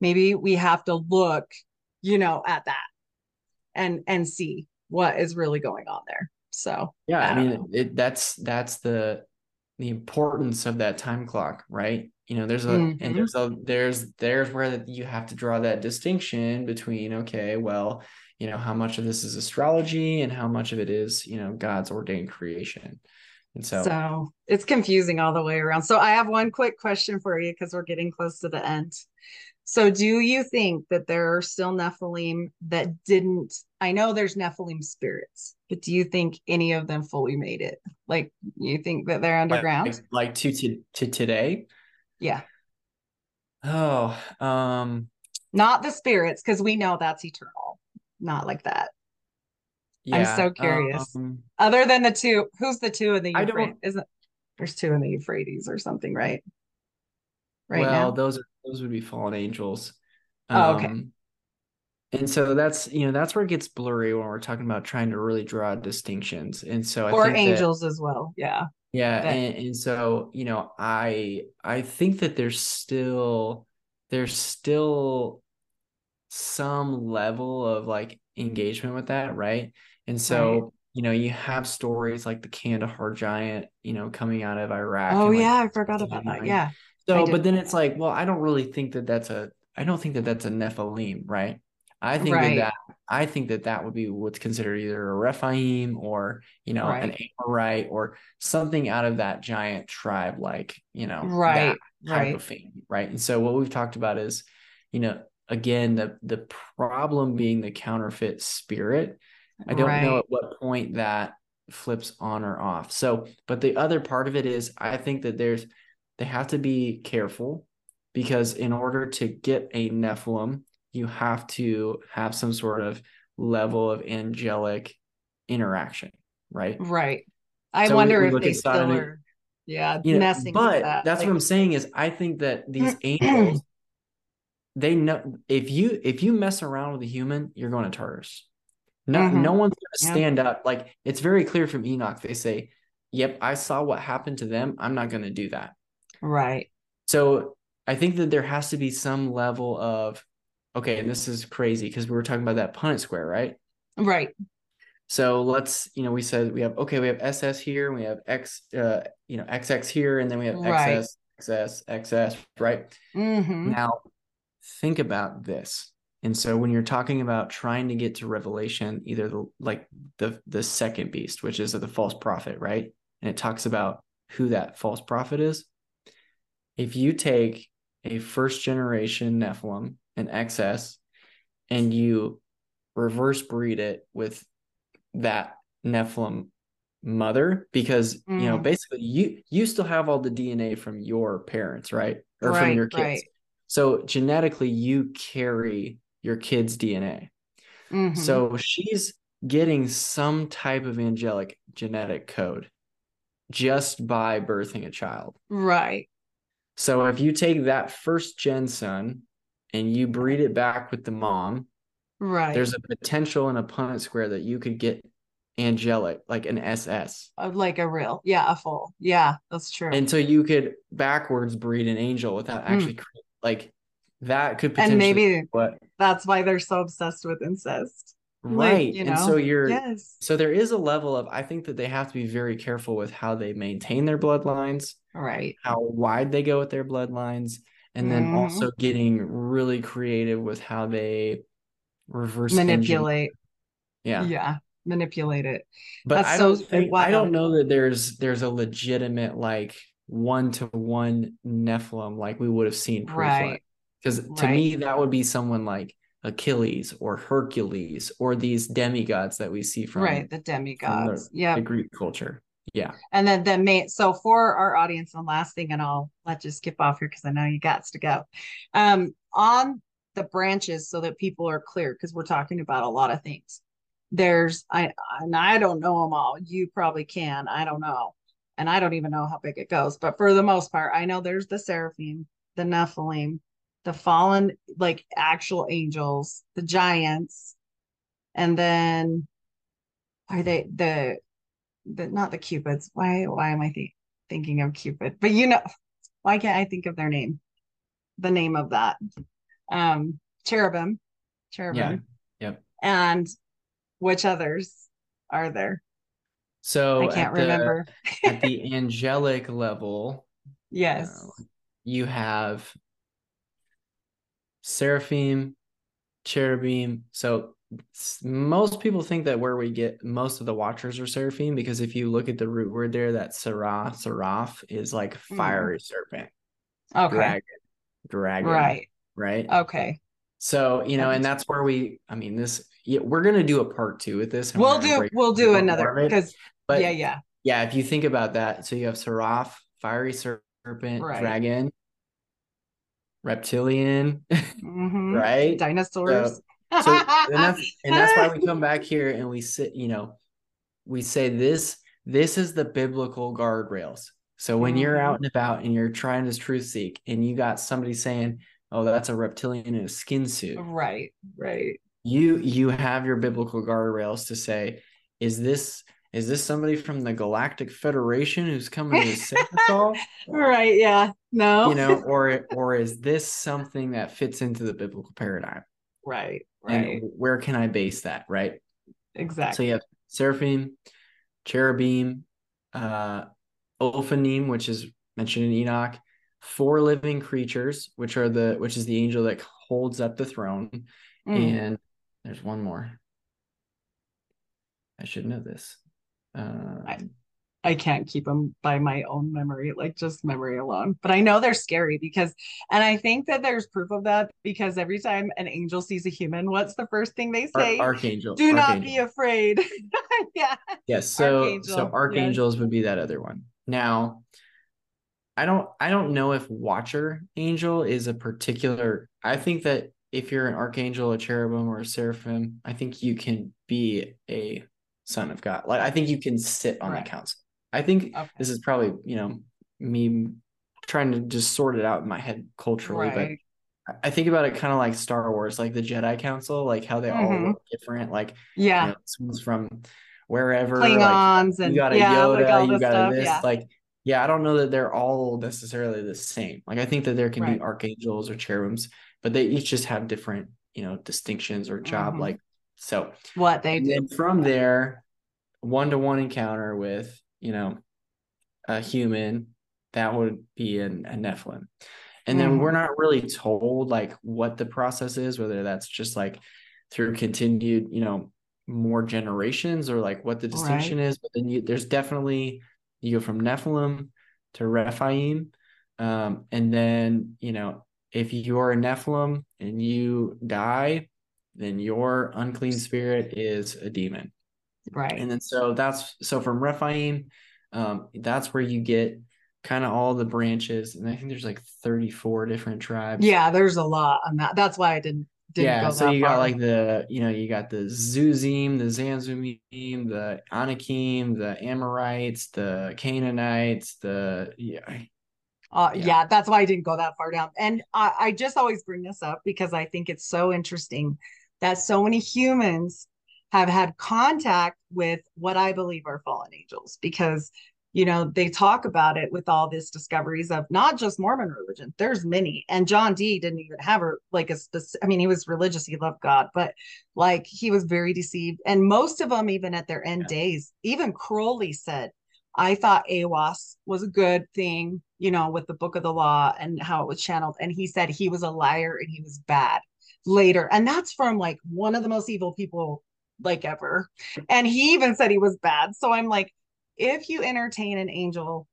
maybe we have to look, you know, at that and and see what is really going on there. So yeah, I, I mean, it, that's that's the the importance of that time clock, right? You know, there's a mm-hmm. and there's a there's there's where you have to draw that distinction between okay, well, you know, how much of this is astrology and how much of it is you know God's ordained creation. And so, so it's confusing all the way around. So I have one quick question for you because we're getting close to the end. So do you think that there are still Nephilim that didn't? I know there's Nephilim spirits, but do you think any of them fully made it? Like you think that they're underground? Like, like to, to to today? Yeah. Oh, um not the spirits, because we know that's eternal. Not like that. Yeah, I'm so curious. Um, Other than the two, who's the two in the Euphrates? Isn't there's two in the Euphrates or something, right? Right well, now? those are those would be fallen angels. Oh, okay. Um, and so that's you know that's where it gets blurry when we're talking about trying to really draw distinctions. And so I or angels that, as well. Yeah. Yeah, and, and so you know I I think that there's still there's still some level of like engagement with that, right? And so, right. you know, you have stories like the Kandahar giant, you know, coming out of Iraq. Oh, yeah. I forgot about that. Yeah. So, but then it's like, well, I don't really think that that's a, I don't think that that's a Nephilim, right? I think right. that, that I think that that would be what's considered either a Rephaim or you know right. an Amorite or something out of that giant tribe, like you know right type right. of family, right? And so what we've talked about is, you know, again the the problem being the counterfeit spirit i don't right. know at what point that flips on or off so but the other part of it is i think that there's they have to be careful because in order to get a nephilim you have to have some sort of level of angelic interaction right right i so wonder if they still are yeah you know, but that. that's like, what i'm saying is i think that these angels they know if you if you mess around with a human, you're going to Tartarus. No, mm-hmm. no one's to stand up. Like it's very clear from Enoch. They say, "Yep, I saw what happened to them. I'm not to do that." Right. So I think that there has to be some level of, okay, and this is crazy because we were talking about that Punnett square, right? Right. So let's, you know, we said we have okay, we have SS here, we have X, uh, you know, XX here, and then we have right. XS, XS, XS, right? Mm-hmm. Now think about this. And so when you're talking about trying to get to revelation, either the like the the second beast, which is the false prophet, right? And it talks about who that false prophet is. If you take a first generation Nephilim, an XS, and you reverse breed it with that Nephilim mother, because mm. you know, mm. basically you you still have all the DNA from your parents, right? Or right, from your kids. Right. So genetically, you carry your kid's DNA. Mm-hmm. So she's getting some type of angelic genetic code just by birthing a child. Right. So if you take that first gen son and you breed it back with the mom, right. There's a potential in a Punnett square that you could get angelic, like an SS. Uh, like a real, yeah, a full. Yeah, that's true. And so you could backwards breed an angel without mm. actually like that could potentially and maybe what that's why they're so obsessed with incest right like, you know? and so you're yes so there is a level of i think that they have to be very careful with how they maintain their bloodlines right how wide they go with their bloodlines and then mm-hmm. also getting really creative with how they reverse manipulate. Yeah. Yeah, manipulate it. But That's I so don't think, I don't know that there's there's a legitimate like one to one Nephilim like we would have seen pre-flood. Right. Because to Right. me, that would be someone like Achilles or Hercules or these demigods that we see from, right. The demigods. yeah. the Greek culture. Yeah. And then the main, so for our audience, and last thing, and I'll let you skip off here because I know you got to go. Um, on the branches, so that people are clear, because we're talking about a lot of things. There's I and I don't know them all. You probably can. I don't know, and I don't even know how big it goes. But for the most part, I know there's the seraphim, the Nephilim, the fallen, like actual angels, the giants, and then are they the the not the cupids. Why why am i think, thinking of cupid? But you know why can't i think of their name? The name of that. Um cherubim cherubim. Yep. and which others are there? So i can't at the, remember. at the angelic level, yes. uh, you have seraphim, cherubim. So most people think that where we get most of the watchers are seraphim because if you look at the root word there, that sarah, seraph is like fiery serpent, Mm. okay dragon, dragon, right right? okay So you know, and that's where we. I mean, this yeah, we're gonna do a part two with this. we'll do we'll do a bit more another because But yeah yeah yeah, if you think about that, so you have seraph, fiery serpent, Right. dragon, reptilian, Mhm. right? dinosaurs So and that's and that's why we come back here and we sit, you know, we say this this is the biblical guardrails. So when you're Mhm. out and about and you're trying to truth seek and you got somebody saying, "Oh, that's a reptilian in a skin suit," right right you you have your biblical guardrails to say, "Is this is this somebody from the Galactic Federation who's coming to save us all?" right yeah no You know, or or is this something that fits into the biblical paradigm? right right And where can I base that? Right. exactly So you have seraphim, cherubim, uh, ophanim, which is mentioned in Enoch, four living creatures, which are the which is the angel that holds up the throne, Mm. and there's one more. I should know this. Um, I can't keep them by my own memory, like just memory alone. But I know they're scary because, and I think that there's proof of that because every time an angel sees a human, what's the first thing they Ar- say? archangel. Do not be afraid. yeah. Yes. So Archangel, so yes. archangels would be that other one. Now, I don't I don't know if watcher angel is a particular. I think that if you're an archangel, a cherubim, or a seraphim, I think you can be a son of God. Like I think you can sit on Right. the council. I think Okay. this is probably you know me trying to just sort it out in my head culturally, Right. but I- think about it kind of like Star Wars, like the Jedi Council, like how they all Mhm. look different. Like Yeah. you know, someone's from wherever. like, Klingons and you got a yeah, Yoda, like you got stuff. a this. yeah. Like, yeah, I don't know that they're all necessarily the same. Like, I think that there can Right. be archangels or cherubims, but they each just have different, you know, distinctions or job. Mhm. Like, so What they do. then from there, one to one encounter with, you know, a human, that would be an, a Nephilim. And then Mm-hmm. we're not really told like what the process is, whether that's just like through continued, you know, more generations or like what the distinction is. But then you, there's definitely, you go from Nephilim to Rephaim. Um, and then, you know, if you're a Nephilim and you die, then your unclean spirit is a demon. Right. And then so that's so from Rephaim, um, that's where you get kind of all the branches. And I think there's like 34 different tribes. yeah, there's a lot on that. That's why I didn't didn't yeah. go So you got like the, you know, you got the Zuzim, the Zamzummim, the Anakim, the Amorites, the Canaanites, the yeah. Uh, Yeah. yeah. that's why I didn't go that far down. And I, I just always bring this up because I think it's so interesting that so many humans have had contact with what I believe are fallen angels because, you know, they talk about it with all this discoveries of not just Mormon religion, there's many. And John Dee didn't even have a, like a specific, I mean, he was religious, he loved God, but like he was very deceived. And most of them, even at their end Yeah. days, even Crowley said, I thought Aiwass was a good thing, you know, with the book of the law and how it was channeled. And he said he was a liar and he was bad. Later. And that's from like one of the most evil people like ever. And he even said he was bad. So I'm like, if you entertain an angel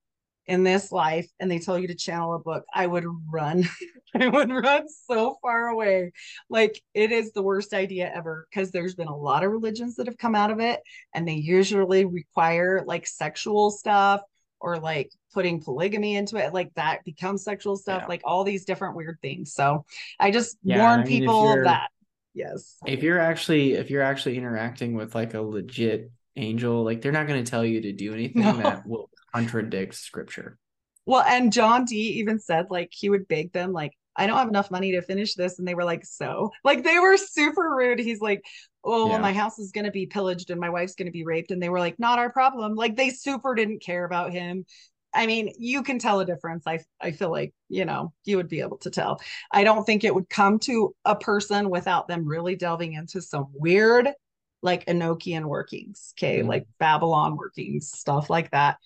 in this life and they tell you to channel a book, I would run. I would run so far away. Like it is the worst idea ever because there's been a lot of religions that have come out of it and they usually require like sexual stuff or like putting polygamy into it like that becomes sexual stuff yeah. like all these different weird things so i just yeah, warn I mean, people that yes if you're actually if you're actually interacting with like a legit angel like they're not going to tell you to do anything no. that will contradict scripture well and john Dee even said like he would beg them like I don't have enough money to finish this. And they were like, so like they were super rude. He's like, oh, yeah. my house is going to be pillaged and my wife's going to be raped. And they were like, not our problem. Like they super didn't care about him. I mean, you can tell a difference. I I feel like, you know, you would be able to tell. I don't think it would come to a person without them really delving into some weird like Enochian workings, okay, mm-hmm. like Babylon workings, stuff like that.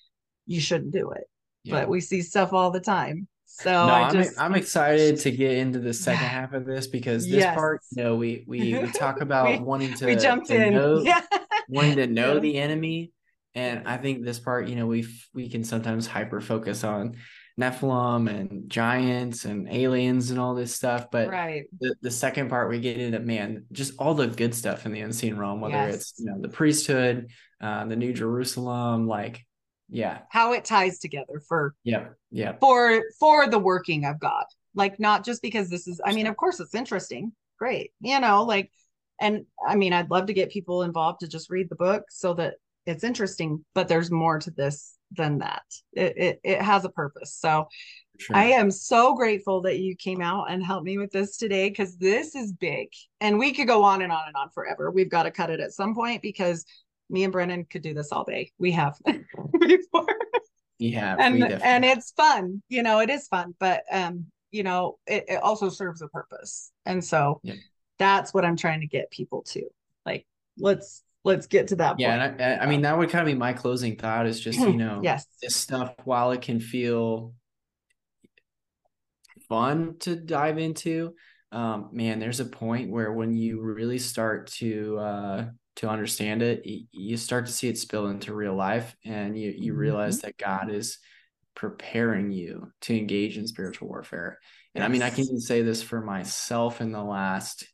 You shouldn't do it. Yeah. But we see stuff all the time. So no, I am I'm excited to get into the second half of this because this yes. part, you know, we we we talk about we, wanting to, we jumped to in. know yeah. wanting to know yeah. the enemy. And I think this part, you know, we we can sometimes hyper focus on Nephilim and giants and aliens and all this stuff. But right. the, the second part we get into man, just all the good stuff in the unseen realm, whether yes. it's you know the priesthood, uh, the New Jerusalem, like yeah. How it ties together for yeah yeah for for the working of god. Like not just because this is i mean of course it's interesting. Great you know like and i mean i'd love to get people involved to just read the book so that it's interesting but there's more to this than that. It it, it has a purpose. So sure. i am so grateful that you came out and helped me with this today because this is big. And we could go on and on and on forever. We've got to cut it at some point because me and Brennan could do this all day. We have before. Yeah, and and it's fun. You know, it is fun, but um, you know, it, it also serves a purpose, and so yeah. that's what I'm trying to get people to. Like, let's let's get to that. Yeah, and I, I mean that would kind of be my closing thought is just you know, yes, this stuff while it can feel fun to dive into um, man, there's a point where when you really start to uh, to understand it, you start to see it spill into real life, and you you realize mm-hmm. that God is preparing you to engage in spiritual warfare. And yes. I mean, I can even say this for myself in the last,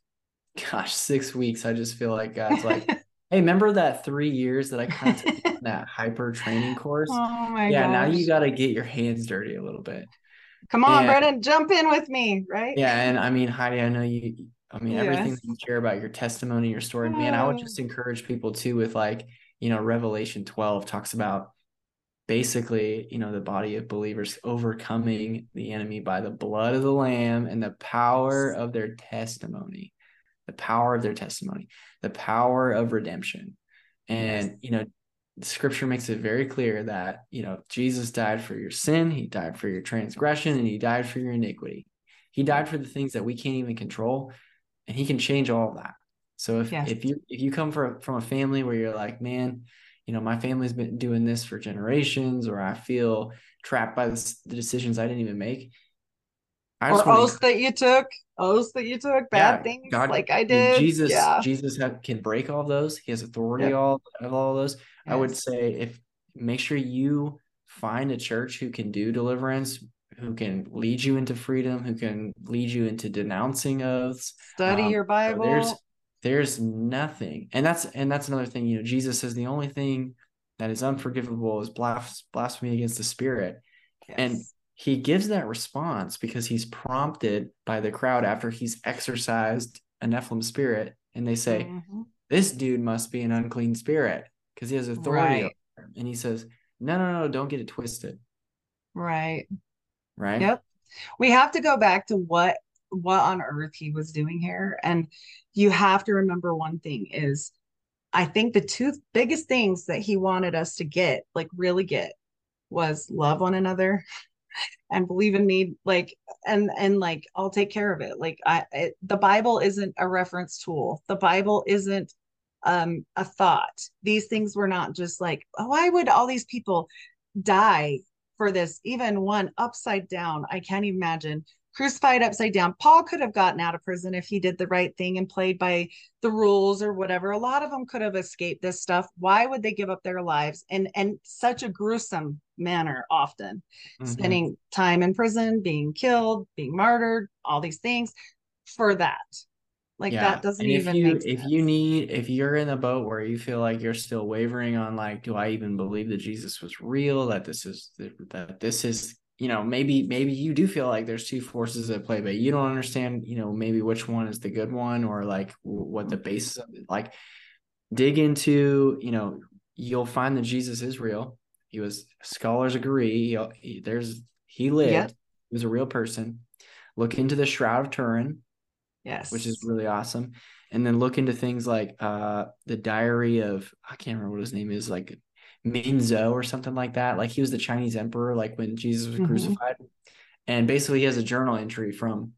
gosh, six weeks. I just feel like God's like, hey, remember that three years that I kind of took that hyper training course? Oh my Yeah, gosh. now you got to get your hands dirty a little bit. Come on, and, Brennan, jump in with me, right? Yeah, and I mean, Heidi, I know you. I mean, yes. everything that you care about your testimony, your story, man. I would just encourage people too with like, you know, Revelation 12 talks about basically, you know, the body of believers overcoming the enemy by the blood of the lamb and the power of their testimony, the power of their testimony, the power of redemption. And, yes. you know, scripture makes it very clear that you know jesus died for your sin he died for your transgression and he died for your iniquity he died for the things that we can't even control and he can change all of that so if, yes. if you if you come from, from a family where you're like man you know my family's been doing this for generations or i feel trapped by this, the decisions i didn't even make I or oaths that you took, oaths that you took, bad yeah, things God, like I did. Jesus, yeah. Jesus have, can break all those. He has authority yep. all of all those. Yes. I would say if make sure you find a church who can do deliverance, who can lead you into freedom, who can lead you into denouncing oaths. Study um, your Bible. There's there's nothing, and that's and that's another thing. You know, Jesus says the only thing that is unforgivable is blasphemy against the Spirit, yes. and he gives that response because he's prompted by the crowd after he's exorcised a Nephilim spirit, and they say, mm-hmm. "This dude must be an unclean spirit because he has authority." Right. And he says, "No, no, no, don't get it twisted." Right. Right. Yep. We have to go back to what what on earth he was doing here, and you have to remember one thing is, I think the two biggest things that he wanted us to get, like really get, was love one another. And believe in me like and and like i'll take care of it. Like i it, the bible isn't a reference tool. The bible isn't um a thought. These things were not just like oh, why would all these people die for this even one upside down i can't imagine crucified upside down. Paul could have gotten out of prison if he did the right thing and played by the rules or whatever. A lot of them could have escaped this stuff. Why would they give up their lives in and such a gruesome manner often? Mm-hmm. Spending time in prison, being killed, being martyred, all these things for that. Like yeah. that doesn't and even if you if you need if you're in a boat where you feel like you're still wavering on like do I even believe that Jesus was real that this is that this is you know maybe maybe you do feel like there's two forces at play but you don't understand you know maybe which one is the good one or like what the mm-hmm. basis of it like dig into you know you'll find that Jesus is real he was scholars agree he, he there's he lived yeah. he was a real person look into the shroud of Turin Yes. Which is really awesome. And then look into things like uh the diary of I can't remember what his name is, like Minzo or something like that. Like he was the Chinese emperor, like when Jesus was mm-hmm. crucified. And basically he has a journal entry from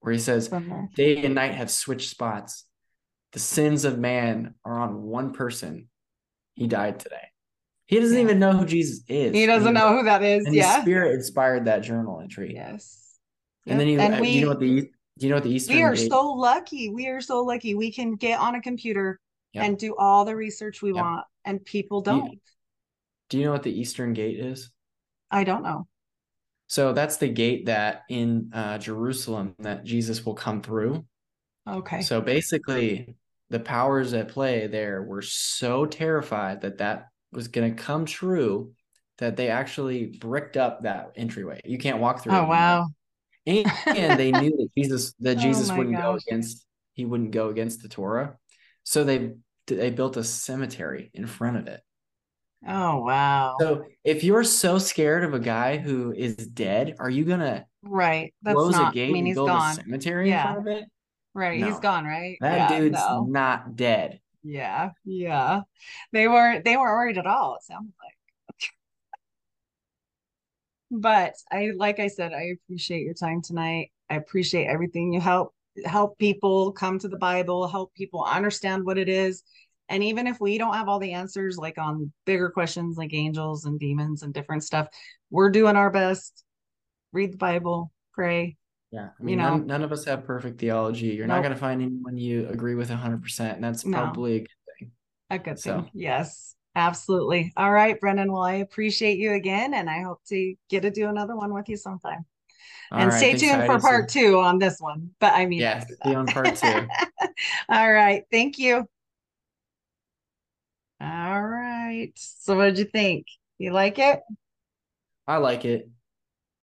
where he says, Day and night have switched spots. The sins of man are on one person. He died today. He doesn't yeah. even know who Jesus is. He doesn't know who that is. And yeah. the spirit inspired that journal entry. Yes. And yep. then he, and we, you know what the you know what the Eastern? Gate is? We are so lucky. We are so lucky. We can get on a computer yep. and do all the research we yep. want, and people don't. Do you, do you know what the Eastern Gate is? I don't know. So that's the gate that in uh, Jerusalem that Jesus will come through. Okay. So basically, the powers at play there were so terrified that that was going to come true that they actually bricked up that entryway. You can't walk through. Oh wow! And, and they knew that Jesus that oh Jesus oh wouldn't gosh. go against he wouldn't go against the Torah, so they they built a cemetery in front of it. Oh wow! So if you're so scared of a guy who is dead, are you gonna right That's close not, a gate I mean, and build gone. a cemetery yeah. in front of it? Right, no. he's gone. Right, that yeah, dude's no. not dead. Yeah, yeah. They weren't. They weren't worried at all. It sounds like but I like I said, I appreciate your time tonight. I appreciate everything you help help people come to the Bible, help people understand what it is. And even if we don't have all the answers, like on bigger questions like angels and demons and different stuff, we're doing our best. Read the Bible, pray. Yeah. I mean, you know, none, none of us have perfect theology. You're nope. not going to find anyone you agree with 100%. And that's probably no. a good thing. A good so. thing. Yes. Absolutely. All right, Brennan. Well, I appreciate you again, and I hope to get to do another one with you sometime. All and right, stay tuned for part two on this one. But I mean, yes, be on part two. All right. Thank you. All right. So, what did you think? You like it? I like it.